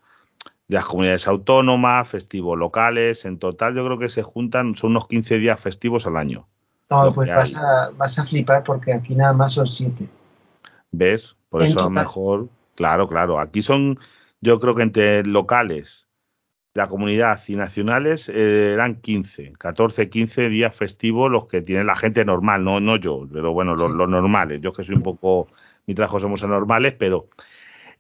de las comunidades autónomas, festivos locales. En total, yo creo que se juntan, son unos 15 días festivos al año. No, pues vas a, vas a flipar porque aquí nada más son siete. ¿Ves? Por eso a lo mejor, claro, claro. Aquí son, yo creo que entre locales, la comunidad y nacionales eh, eran 15, 14, 15 días festivos los que tiene la gente normal, no, no yo, pero bueno, los, los normales. Yo que soy un poco, mi trabajo somos anormales, pero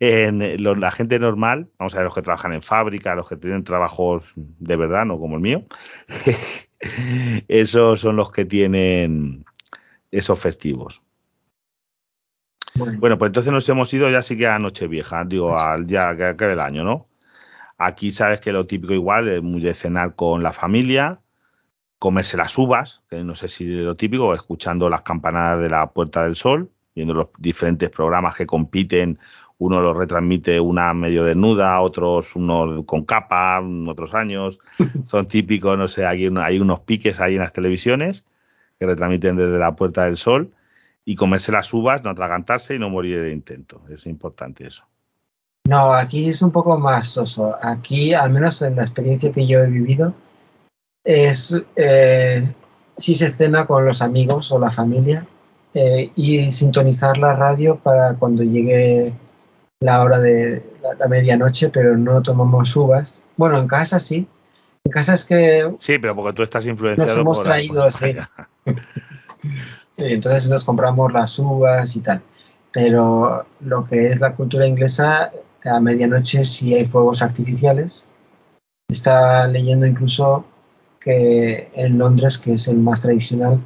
en los, la gente normal, vamos a ver los que trabajan en fábrica, los que tienen trabajos de verdad, no como el mío, <laughs> esos son los que tienen esos festivos. Bueno. bueno. pues entonces nos hemos ido ya sí que a Nochevieja, digo, al ya que, que el año, ¿no? Aquí sabes que lo típico igual es muy de cenar con la familia, comerse las uvas, que no sé si lo típico, escuchando las campanadas de la Puerta del Sol, viendo los diferentes programas que compiten uno los retransmite una medio desnuda, otros unos con capa, otros años. <laughs> Son típicos, no sé, hay, hay unos piques ahí en las televisiones que retransmiten desde la Puerta del Sol y comerse las uvas, no atragantarse y no morir de intento. Es importante eso. No, aquí es un poco más soso. Aquí, al menos en la experiencia que yo he vivido, es eh, si se cena con los amigos o la familia eh, y sintonizar la radio para cuando llegue la hora de la, la, medianoche, pero no tomamos uvas. Bueno, en casa sí. En casa es que... Sí, pero porque tú estás influenciado Nos hemos por traído, sí. <laughs> <laughs> Entonces nos compramos las uvas y tal. Pero lo que es la cultura inglesa, a medianoche sí hay fuegos artificiales. Estaba leyendo incluso que en Londres, que es el más tradicional,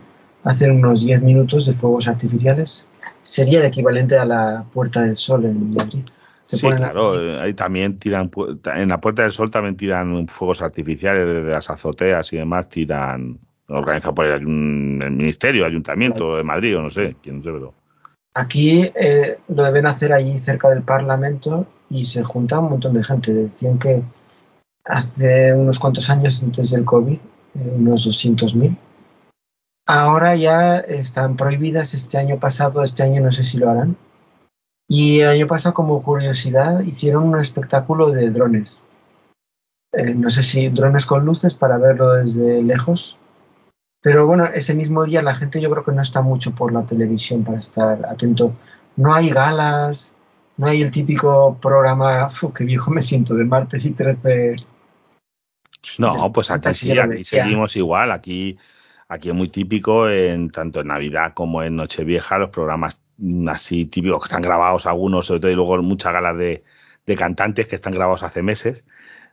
hacen unos 10 minutos de fuegos artificiales sería el equivalente a la Puerta del Sol en Madrid. Se sí, claro, la... ahí también tiran, en la Puerta del Sol también tiran fuegos artificiales desde las azoteas y demás, tiran, organizado por el, el Ministerio, el Ayuntamiento claro. de Madrid, o no sé, quién sé, pero... Aquí eh, lo deben hacer allí cerca del Parlamento y se junta un montón de gente. Decían que hace unos cuantos años antes del COVID, eh, unos 200.000, Ahora ya están prohibidas este año pasado, este año no sé si lo harán. Y el año pasado, como curiosidad, hicieron un espectáculo de drones. Eh, no sé si drones con luces para verlo desde lejos. Pero bueno, ese mismo día la gente yo creo que no está mucho por la televisión para estar atento. No hay galas, no hay el típico programa, que viejo me siento, de martes y 13. No, pues aquí sí, aquí seguimos igual, aquí Aquí es muy típico, en, tanto en Navidad como en Nochevieja, los programas así típicos que están grabados algunos, sobre todo, y luego muchas galas de, de, cantantes que están grabados hace meses.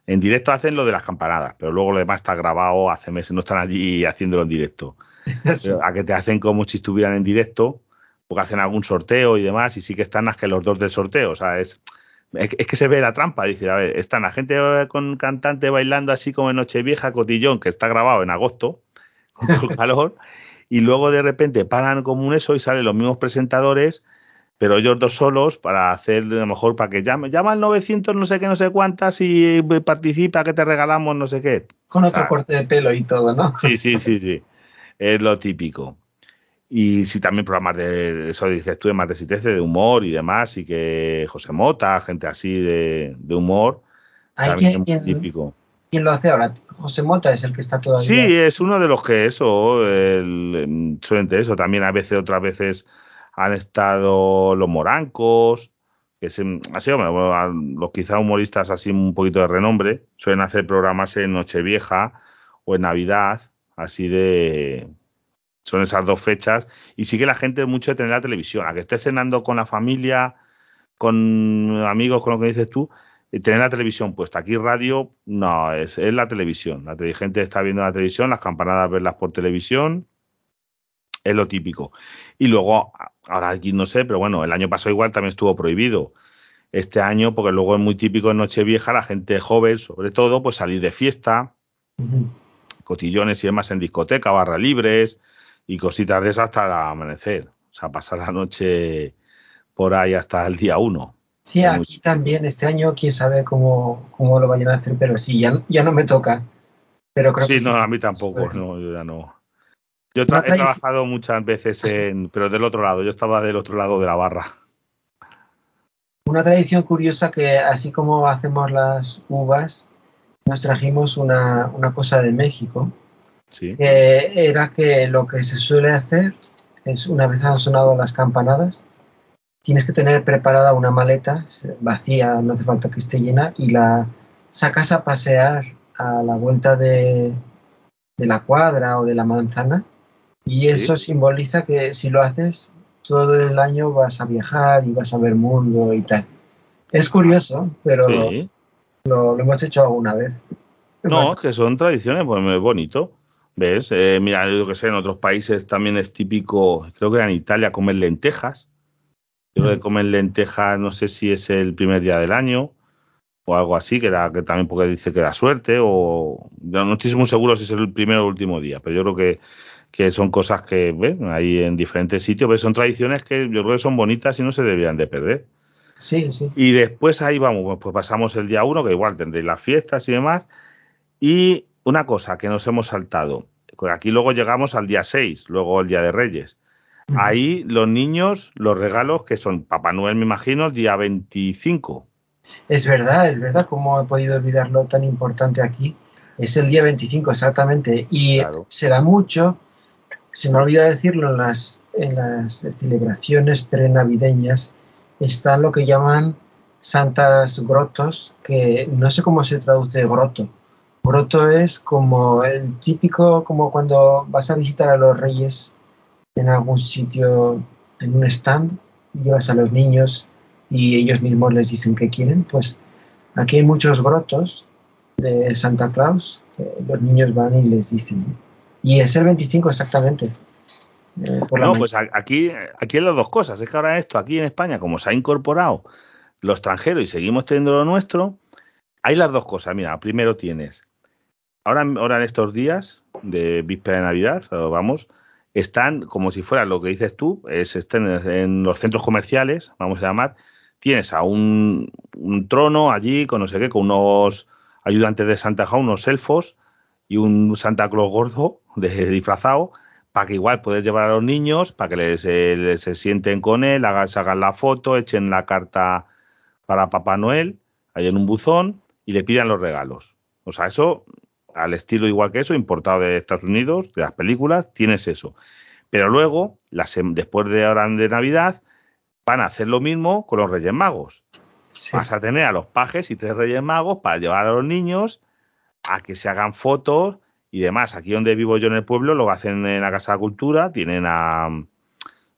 En directo hacen lo de las campanadas, pero luego lo demás está grabado hace meses, no están allí haciéndolo en directo. <laughs> Sí. A que te hacen como si estuvieran en directo, porque hacen algún sorteo y demás, y sí que están las que los dos del sorteo, o sea, es, es que se ve la trampa, dice, a ver, están la gente con cantante bailando así como en Nochevieja, Cotillón, que está grabado en agosto, el calor, <laughs> y luego de repente paran como un eso y salen los mismos presentadores, pero ellos dos solos para hacer, a lo mejor, para que llame, llama al 900 no sé qué, no sé cuántas y participa que te regalamos no sé qué. Con otro o sea, corte de pelo y todo, ¿no? Sí, sí, sí, sí. Es lo típico. Y sí, también programas de, eso dices tú, de más de de humor y demás, y que José Mota, gente así de, de humor, Hay también que, es típico. ¿Quién lo hace ahora? José Mota es el que está todavía. Sí, es uno de los que eso, el, suelen eso. También a veces, otras veces han estado los morancos, que es, así, los quizá humoristas así un poquito de renombre, suelen hacer programas en Nochevieja o en Navidad, así de, son esas dos fechas. Y sigue la gente mucho de tener la televisión. A que esté cenando con la familia, con amigos, con lo que dices tú, tener la televisión puesta. Aquí radio, no, es, es la televisión. La gente está viendo la televisión, las campanadas verlas por televisión. Es lo típico. Y luego, ahora aquí no sé, pero bueno, el año pasado igual también estuvo prohibido. Este año, porque luego es muy típico en Nochevieja, la gente joven, sobre todo, pues salir de fiesta, cotillones y demás en discoteca, barra libres, y cositas de eso hasta el amanecer. O sea, pasar la noche por ahí hasta el día uno. Sí, aquí también, este año, quién sabe cómo, cómo lo vayan a hacer, pero sí, ya, ya no me toca. Pero creo sí, que no, a mí tampoco, no, yo ya no. Yo he trabajado muchas veces en, pero del otro lado, yo estaba del otro lado de la barra. Una tradición curiosa que así como hacemos las uvas, nos trajimos una, una cosa de México, que era que lo que se suele hacer es una vez han sonado las campanadas, tienes que tener preparada una maleta vacía, no hace falta que esté llena, y la sacas a pasear a la vuelta de, la cuadra o de la manzana, y eso simboliza que si lo haces todo el año vas a viajar y vas a ver mundo y tal. Es curioso, pero lo, hemos hecho alguna vez. No, que son tradiciones, pues muy bonito. ¿Ves? Eh, mira, yo que sé, en otros países también es típico, creo que en Italia comer lentejas. Creo que mm. comer lentejas, no sé si es el primer día del año o algo así, que, era, que también porque dice que da suerte, o no estoy muy seguro si es el primer o último día, pero yo creo que, que son cosas que ven ahí en diferentes sitios, pero son tradiciones que yo creo que son bonitas y no se deberían de perder. Sí, sí. Y después ahí vamos, pues pasamos el día uno, que igual tendréis las fiestas y demás, y una cosa que nos hemos saltado. Aquí luego llegamos al día 6, luego el día de Reyes. Ahí los niños, los regalos que son Papá Noel, me imagino, día 25. Es verdad, es verdad, como he podido olvidarlo tan importante aquí. Es el día 25 exactamente. Y se da mucho, se me olvida decirlo, en las, en las celebraciones prenavideñas están lo que llaman santas grotos, que no sé cómo se traduce groto, Broto es como el típico, como cuando vas a visitar a los reyes en algún sitio, en un stand, llevas a los niños y ellos mismos les dicen que quieren. Pues aquí hay muchos brotos de Santa Claus que los niños van y les dicen. Y es el 25 exactamente. Eh, no, pues aquí, aquí hay las dos cosas. Es que ahora esto, aquí en España, como se ha incorporado lo extranjero y seguimos teniendo lo nuestro, hay las dos cosas. Mira, primero tienes ahora, ahora en estos días de víspera de Navidad, vamos, están como si fuera lo que dices tú, es estén en los centros comerciales, vamos a llamar, tienes a un, trono allí con no sé qué, con unos ayudantes de Santa Claus, unos elfos y un Santa Claus gordo de disfrazado, para que igual puedes llevar a los niños, para que les, eh, se sienten con él, hagan, se hagan la foto, echen la carta para Papá Noel, ahí en un buzón, y le pidan los regalos. O sea, eso al estilo igual que eso, importado de Estados Unidos, de las películas, tienes eso. Pero luego, después de ahora de Navidad, van a hacer lo mismo con los Reyes Magos. Vas a tener a los pajes y tres Reyes Magos para llevar a los niños a que se hagan fotos y demás. Aquí donde vivo yo en el pueblo, lo hacen en la Casa de Cultura, tienen a...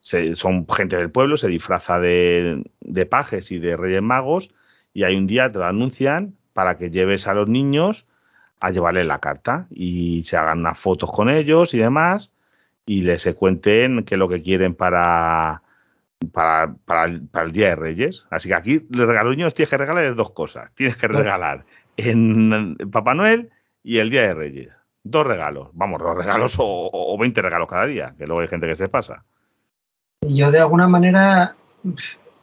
son gente del pueblo, se disfraza de, de pajes y de Reyes Magos y hay un día te lo anuncian para que lleves a los niños a llevarle la carta y se hagan unas fotos con ellos y demás y les cuenten qué es lo que quieren para, para, para, el, Día de Reyes. Así que aquí los niños tienes que regalar dos cosas. Tienes que regalar en Papá Noel y el Día de Reyes. Dos regalos. Vamos, dos regalos o, 20 regalos cada día, que luego hay gente que se pasa. Yo de alguna manera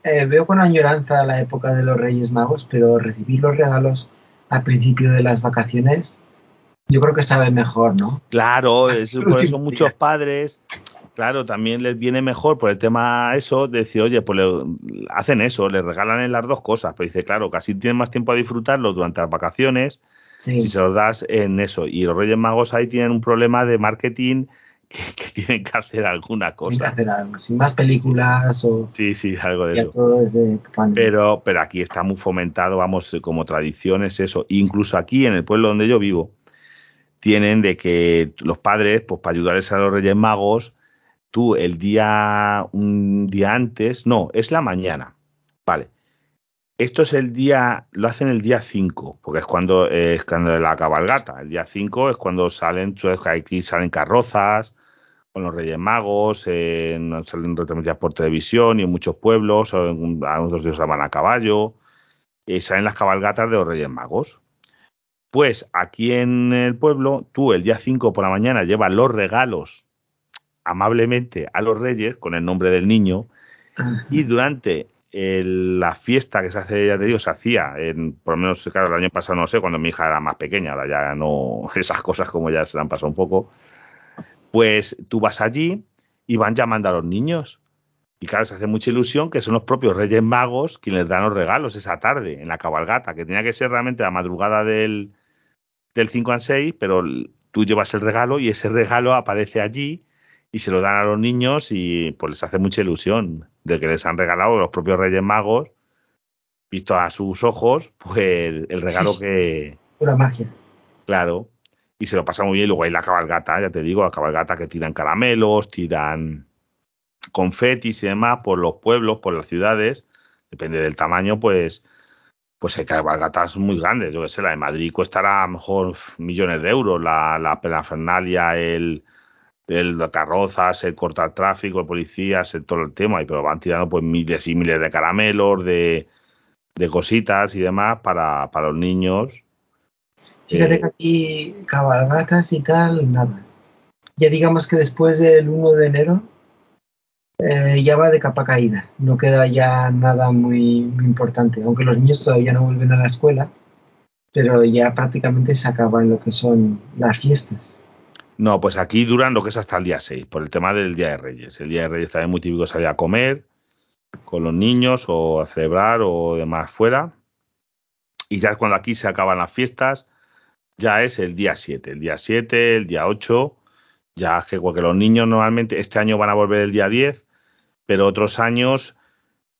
eh, veo con añoranza la época de los Reyes Magos, pero recibir los regalos al principio de las vacaciones, yo creo que sabe mejor, ¿no? Claro, por eso muchos padres, claro, también les viene mejor por el tema eso, de decir, oye, pues hacen eso, les regalan en las dos cosas, pero dice, claro, casi tienen más tiempo a disfrutarlo durante las vacaciones si se los das en eso. Y los Reyes Magos ahí tienen un problema de marketing que, tienen que hacer alguna cosa. Tienen que hacer algo, sin más películas o... Sí, sí, algo de eso. pero, pero aquí está muy fomentado, vamos, como tradición es eso. Incluso aquí, en el pueblo donde yo vivo, tienen de que los padres, pues para ayudarles a los Reyes Magos, tú el día, un día antes, no, es la mañana, vale. Esto es el día, lo hacen el día 5, porque es cuando es cuando la cabalgata. El día 5 es cuando salen, aquí salen carrozas con los Reyes Magos, salen retransmitidas por televisión y en muchos pueblos, a otros días van a caballo, y salen las cabalgatas de los Reyes Magos. Pues aquí en el pueblo, tú el día 5 por la mañana llevas los regalos amablemente a los reyes con el nombre del niño y durante la fiesta que se hace, ya te digo, se hacía, en, por lo menos, claro, el año pasado no sé, cuando mi hija era más pequeña, ahora ya no, <laughs> esas cosas como ya se le han pasado un poco, pues tú vas allí y van llamando a los niños. Y claro, se hace mucha ilusión que son los propios Reyes Magos quienes dan los regalos esa tarde, en la cabalgata, que tenía que ser realmente la madrugada del, del 5 al 6, pero tú llevas el regalo y ese regalo aparece allí y se lo dan a los niños y pues les hace mucha ilusión de que les han regalado los propios Reyes Magos, visto a sus ojos, pues el regalo que... Pura magia. Claro. Y se lo pasa muy bien. Luego hay la cabalgata, ya te digo, la cabalgata que tiran caramelos, tiran confetis y demás por los pueblos, por las ciudades. Depende del tamaño, pues pues hay cabalgatas muy grandes. Yo que sé, la de Madrid costará a lo mejor millones de euros. La, la penafernalia, el, el carrozas, el cortar tráfico, el policías, el, todo el tema, y pero van tirando pues miles y miles de caramelos, de, de cositas y demás para, para los niños. Fíjate que aquí cabalgatas y tal, nada. Ya digamos que después del 1 de enero eh, ya va de capa caída, no queda ya nada muy, muy importante, aunque los niños todavía no vuelven a la escuela, pero ya prácticamente se acaban lo que son las fiestas. No, pues aquí duran lo que es hasta el día 6, por el tema del Día de Reyes. El Día de Reyes también muy típico salir a comer con los niños o a celebrar o demás fuera. Y ya cuando aquí se acaban las fiestas, ya es el día 7. El día 7, el día 8, ya es que los niños normalmente este año van a volver el día 10, pero otros años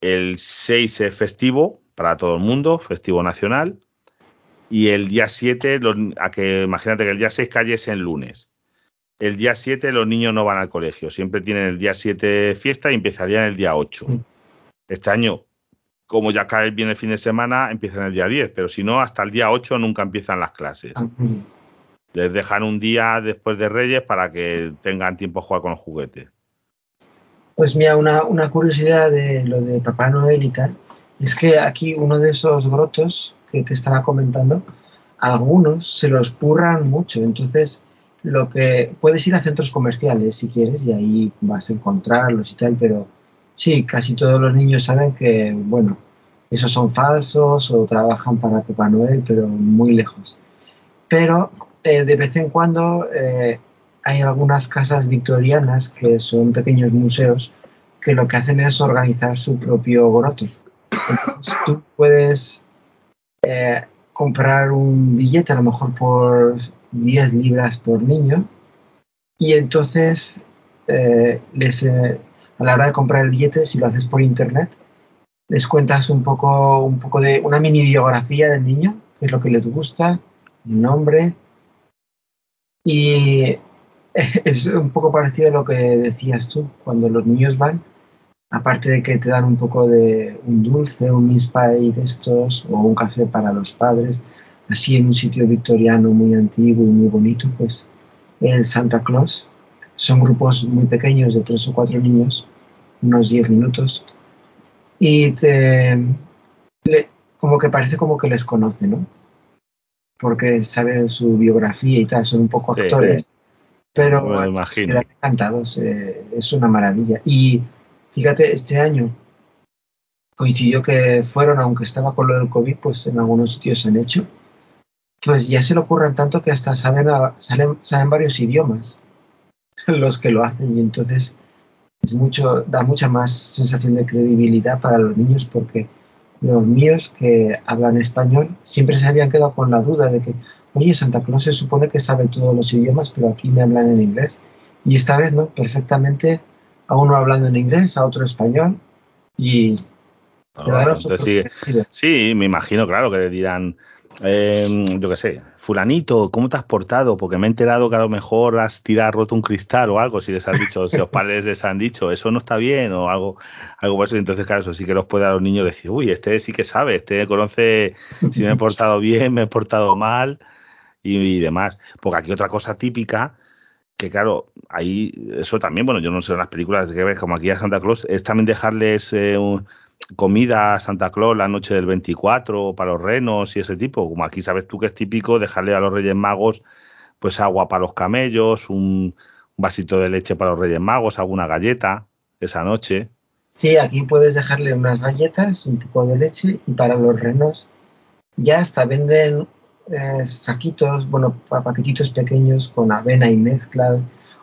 el 6 es festivo para todo el mundo, festivo nacional. Y el día 7, a que imagínate que el día 6 calle es en lunes el día 7 los niños no van al colegio. Siempre tienen el día 7 fiesta y empezarían el día 8. Este año, como ya cae bien el fin de semana, empiezan el día 10, pero si no, hasta el día 8 nunca empiezan las clases. Ah, Les dejan un día después de Reyes para que tengan tiempo a jugar con los juguetes. Pues mira, una, una curiosidad de lo de Papá Noel y tal, es que aquí uno de esos grotos que te estaba comentando, algunos se los purran mucho, entonces lo que puedes ir a centros comerciales si quieres y ahí vas a encontrarlos y tal, pero sí, casi todos los niños saben que, bueno, esos son falsos o trabajan para Papá Noel, pero muy lejos. Pero eh, de vez en cuando eh, hay algunas casas victorianas que son pequeños museos que lo que hacen es organizar su propio groto. Entonces tú puedes eh, comprar un billete a lo mejor por 10 libras por niño y entonces les, a la hora de comprar el billete, si lo haces por internet, les cuentas un poco, un poco de una mini biografía del niño, qué es lo que les gusta, el nombre. Y <laughs> es un poco parecido a lo que decías tú, cuando los niños van, aparte de que te dan un poco de un dulce, un Miss de estos, o un café para los padres, así en un sitio victoriano muy antiguo y muy bonito, pues el Santa Claus. Son grupos muy pequeños de tres o cuatro niños, unos diez minutos, y te, como que parece como que les conoce, ¿no? Porque saben su biografía y tal, son un poco actores, pero me imagino. encantados, eh, es una maravilla. Y fíjate, este año coincidió que fueron, aunque estaba con lo del COVID, pues en algunos sitios se han hecho pues ya se le ocurran tanto que hasta saben, saben varios idiomas <laughs> los que lo hacen y entonces es mucho, da mucha más sensación de credibilidad para los niños porque los míos que hablan español siempre se habían quedado con la duda de que, oye, Santa Claus se supone que sabe todos los idiomas, pero aquí me hablan en inglés. Y esta vez no, perfectamente, a uno hablando en inglés, a otro español, y... claro, sí, sí, me imagino, claro, que le dirán, eh, yo qué sé, fulanito, ¿cómo te has portado? Porque me he enterado que a lo mejor has tirado, roto un cristal o algo, si les han dicho, si los <laughs> padres les han dicho, eso no está bien o algo, algo por eso. Entonces, claro, eso sí que los puede a los niños decir, uy, este sí que sabe, este conoce si me he portado bien, me he portado mal y, demás. Porque aquí otra cosa típica, que claro, ahí, eso también, bueno, yo no sé en las películas que ves, como aquí a Santa Claus, es también dejarles eh, un comida Santa Claus la noche del 24 para los renos y ese tipo. Como aquí sabes tú que es típico dejarle a los Reyes Magos pues agua para los camellos, un, vasito de leche para los Reyes Magos, alguna galleta esa noche. Sí, aquí puedes dejarle unas galletas, un poco de leche y para los renos ya hasta venden eh, saquitos, bueno, paquetitos pequeños con avena y mezcla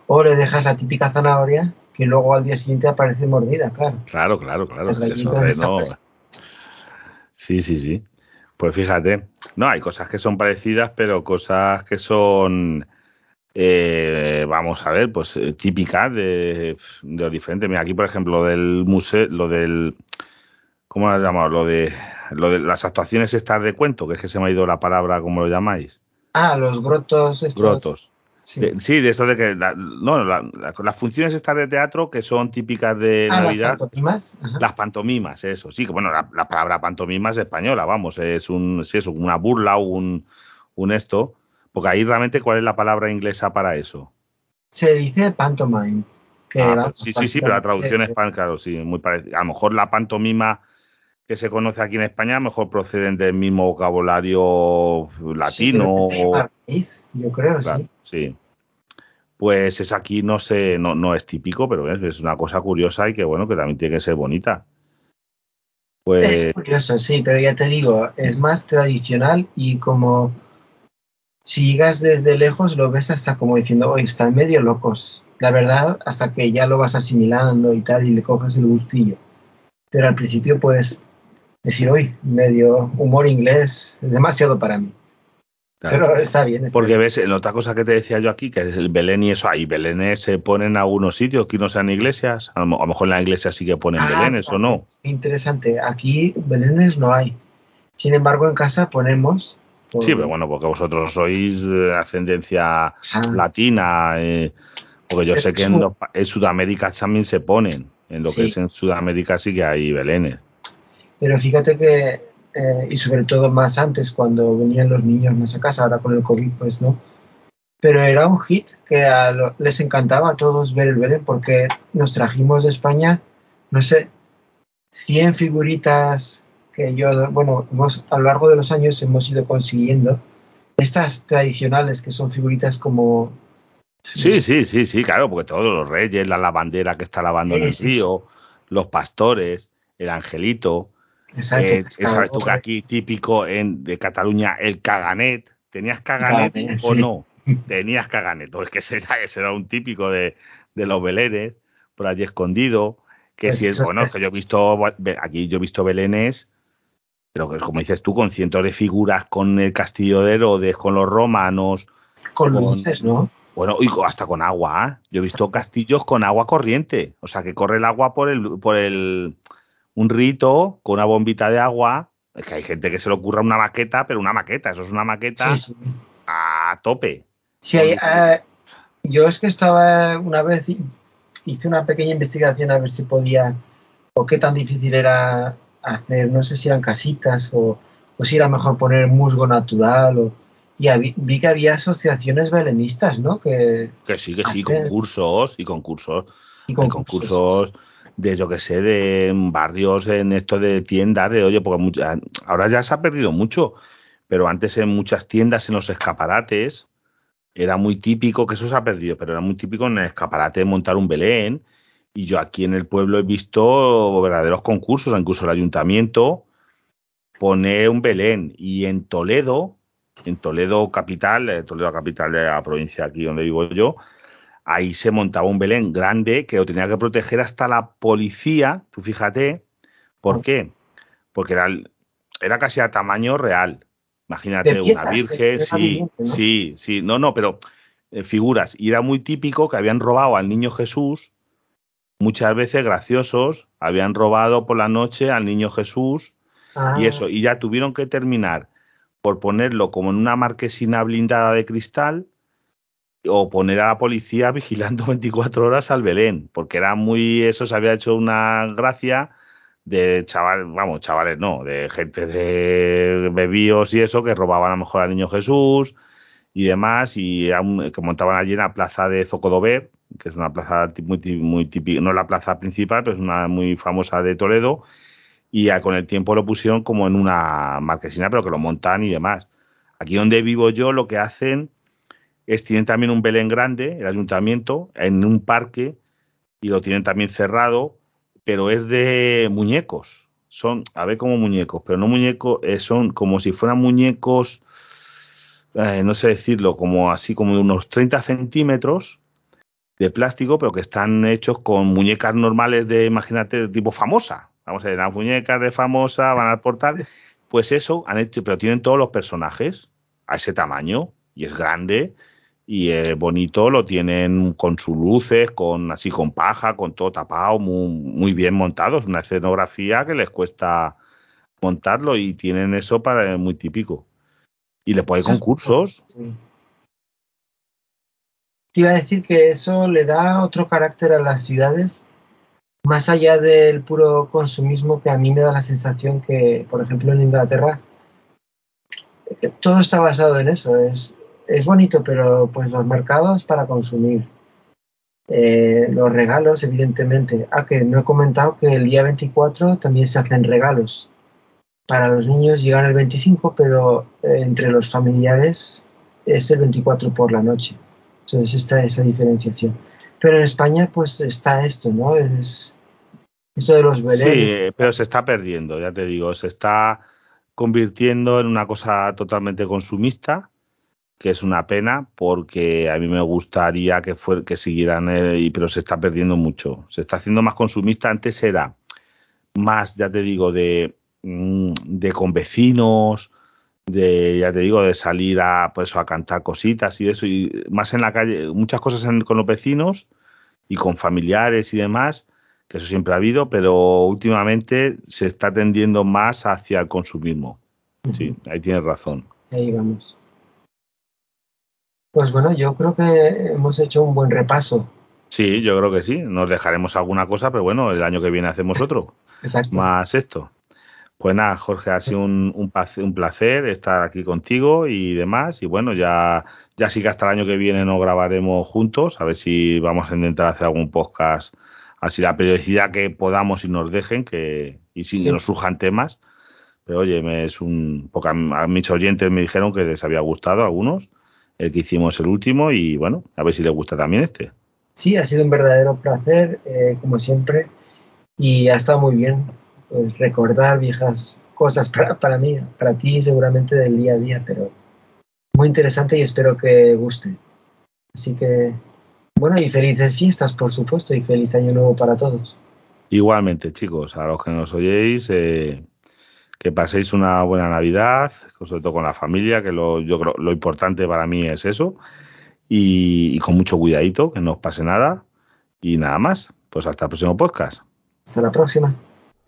o le dejas la típica zanahoria que luego al día siguiente aparece mordida, claro. Claro, claro, claro. Sí, sí, sí. Pues fíjate, no, hay cosas que son parecidas, pero cosas que son, eh, vamos a ver, pues eh, típicas de, de lo diferente. Mira, aquí, por ejemplo, lo del museo, lo del, ¿cómo lo llamado? Lo de, lo de las actuaciones estas de cuento, que es que se me ha ido la palabra, ¿cómo lo llamáis? Ah, los grotos estos. Grotos. Sí. De, eso de que no, las funciones estas de teatro que son típicas de ah, Navidad. Las pantomimas. Las pantomimas, eso. Sí, que bueno, la, palabra pantomima es española, vamos, es un, sí, eso, una burla o un, un esto. Porque ahí realmente, ¿cuál es la palabra inglesa para eso? Se dice pantomime. Ah, pues sí, sí, sí, pero la traducción es pan, claro, sí, muy parecida. A lo mejor la pantomima que se conoce aquí en España, mejor proceden del mismo vocabulario latino. yo creo, sí. Sí. Pues es aquí no sé, no, no es típico, pero es, una cosa curiosa y que bueno, que también tiene que ser bonita. Pues... Es curioso, sí, pero ya te digo, es más tradicional y como si llegas desde lejos lo ves hasta como diciendo, oye, están medio locos. La verdad, hasta que ya lo vas asimilando y tal y le coges el gustillo. Pero al principio puedes decir, hoy medio humor inglés es demasiado para mí. Pero está bien. Porque ves, en otra cosa que te decía yo aquí, que es el Belén y eso, ahí Belenes se ponen en algunos sitios que no sean iglesias. A lo, mejor en la iglesia sí que ponen ah, Belenes o no. Interesante. Aquí Belenes no hay. Sin embargo, en casa ponemos. Sí, pero bueno, porque vosotros sois de ascendencia ah. latina. Eh, porque yo sé que en, Sudamérica también se ponen. En lo que es en Sudamérica sí que hay Belenes. Pero fíjate que, eh, y sobre todo más antes, cuando venían los niños más a casa, ahora con el COVID, pues no. Pero era un hit que les encantaba a todos ver el Belén porque nos trajimos de España, no sé, 100 figuritas que yo, bueno, hemos, a lo largo de los años hemos ido consiguiendo. Estas tradicionales que son figuritas como Sí, sí, sí, sí, claro, porque todos los reyes, la lavandera que está lavando en el río, los pastores, el angelito, Exacto. Eh, sabes tú que aquí típico en, de Cataluña el caganet. ¿Tenías caganet o no? <laughs> Tenías caganet. Pues que ese, ese era un típico de, de los belenes, por allí escondido. Que pues si es bueno, es que yo he visto aquí yo he visto belenes, pero que como dices tú, con cientos de figuras, con el castillo de Herodes, con los romanos. Con, luces, ¿no? Bueno, y hasta con agua. ¿eh? Yo he visto castillos con agua corriente. O sea, que corre el agua por el, por el, un rito con una bombita de agua. Es que hay gente que se le ocurra una maqueta, pero una maqueta, eso es una maqueta a tope. Sí, eh, yo es que estaba una vez, hice una pequeña investigación a ver si podía, o qué tan difícil era hacer, no sé si eran casitas o, si era mejor poner musgo natural o, y vi que había asociaciones belenistas, ¿no? Que, que sí, que sí, concursos y concursos. Y concursos de yo que sé, de barrios en esto de tiendas, de oye, porque ahora ya se ha perdido mucho, pero antes en muchas tiendas, en los escaparates, era muy típico, que eso se ha perdido, pero era muy típico en el escaparate montar un Belén. Y yo aquí en el pueblo he visto verdaderos concursos, incluso el ayuntamiento pone un Belén. Y en Toledo, en Toledo capital, eh, Toledo capital de la provincia aquí donde vivo yo, ahí se montaba un Belén grande que lo tenía que proteger hasta la policía, tú fíjate, ¿por qué? Porque era, era casi a tamaño real. Imagínate una virgen, sí, sí, sí, no, no, pero eh, figuras. Y era muy típico que habían robado al niño Jesús, muchas veces graciosos, habían robado por la noche al niño Jesús y ah. eso, y ya tuvieron que terminar por ponerlo como en una marquesina blindada de cristal o poner a la policía <laughs> vigilando 24 horas al Belén, porque era muy, eso se había hecho una gracia de chavales, vamos, chavales no, de gente de bebíos y eso que robaban a lo mejor al niño Jesús y demás y que montaban allí en la plaza de Zocodover, que es una plaza muy, muy típica, no la plaza principal, pero es una muy famosa de Toledo y con el tiempo lo pusieron como en una marquesina, pero que lo montan y demás. Aquí donde vivo yo lo que hacen es, tienen también un Belén grande, el ayuntamiento, en un parque y lo tienen también cerrado pero es de muñecos. Son, a ver, como muñecos, pero no muñecos, eh, son como si fueran muñecos, eh, no sé decirlo, como así como de unos 30 centímetros de plástico, pero que están hechos con muñecas normales de, imagínate, de tipo famosa. Vamos a ver, las muñecas de famosa van a portar. Pues eso han hecho, pero tienen todos los personajes a ese tamaño y es grande y el bonito lo tienen con sus luces, con así con paja, con todo tapado, muy, muy bien montado. Es una escenografía que les cuesta montarlo y tienen eso para muy típico. Y le ponen concursos. Te iba a decir que eso le da otro carácter a las ciudades, más allá del puro consumismo que a mí me da la sensación que, por ejemplo, en Inglaterra, todo está basado en eso. Es es bonito, pero pues los mercados para consumir. Eh, los regalos, evidentemente. Ah, que no he comentado que el día 24 también se hacen regalos. Para los niños llegan el 25, pero eh, entre los familiares es el 24 por la noche. Entonces está esa diferenciación. Pero en España pues está esto, ¿no? Es eso de los belenes. Sí, pero se está perdiendo, ya te digo, se está convirtiendo en una cosa totalmente consumista que es una pena porque a mí me gustaría que fue, que siguieran, eh, pero se está perdiendo mucho. Se está haciendo más consumista. Antes era más, ya te digo, de, mm, de con vecinos, de, ya te digo, de salir a, pues, a cantar cositas y eso, y más en la calle, muchas cosas con los vecinos y con familiares y demás, que eso siempre ha habido, pero últimamente se está tendiendo más hacia el consumismo. Sí, ahí tienes razón. Ahí vamos. Pues bueno, yo creo que hemos hecho un buen repaso. Sí, yo creo que sí. Nos dejaremos alguna cosa, pero bueno, el año que viene hacemos otro. <laughs> Exacto. Más esto. Pues nada, Jorge, ha sido un, un, placer estar aquí contigo y demás. Y bueno, ya, ya sí que hasta el año que viene nos grabaremos juntos, a ver si vamos a intentar hacer algún podcast así la periodicidad que podamos y nos dejen, que, y si nos surjan temas. Pero oye, me es un. Porque a, a, mis oyentes me dijeron que les había gustado algunos el que hicimos el último y bueno, a ver si le gusta también este. Sí, ha sido un verdadero placer, eh, como siempre, y ha estado muy bien pues, recordar viejas cosas para, para mí, para ti seguramente del día a día, pero muy interesante y espero que guste. Así que, bueno, y felices fiestas, por supuesto, y feliz año nuevo para todos. Igualmente, chicos, a los que nos oyéis, eh, que paséis una buena Navidad, sobre todo con la familia, que lo, yo creo lo importante para mí es eso, y, con mucho cuidadito, que no os pase nada, y nada más. Pues hasta el próximo podcast. Hasta la próxima.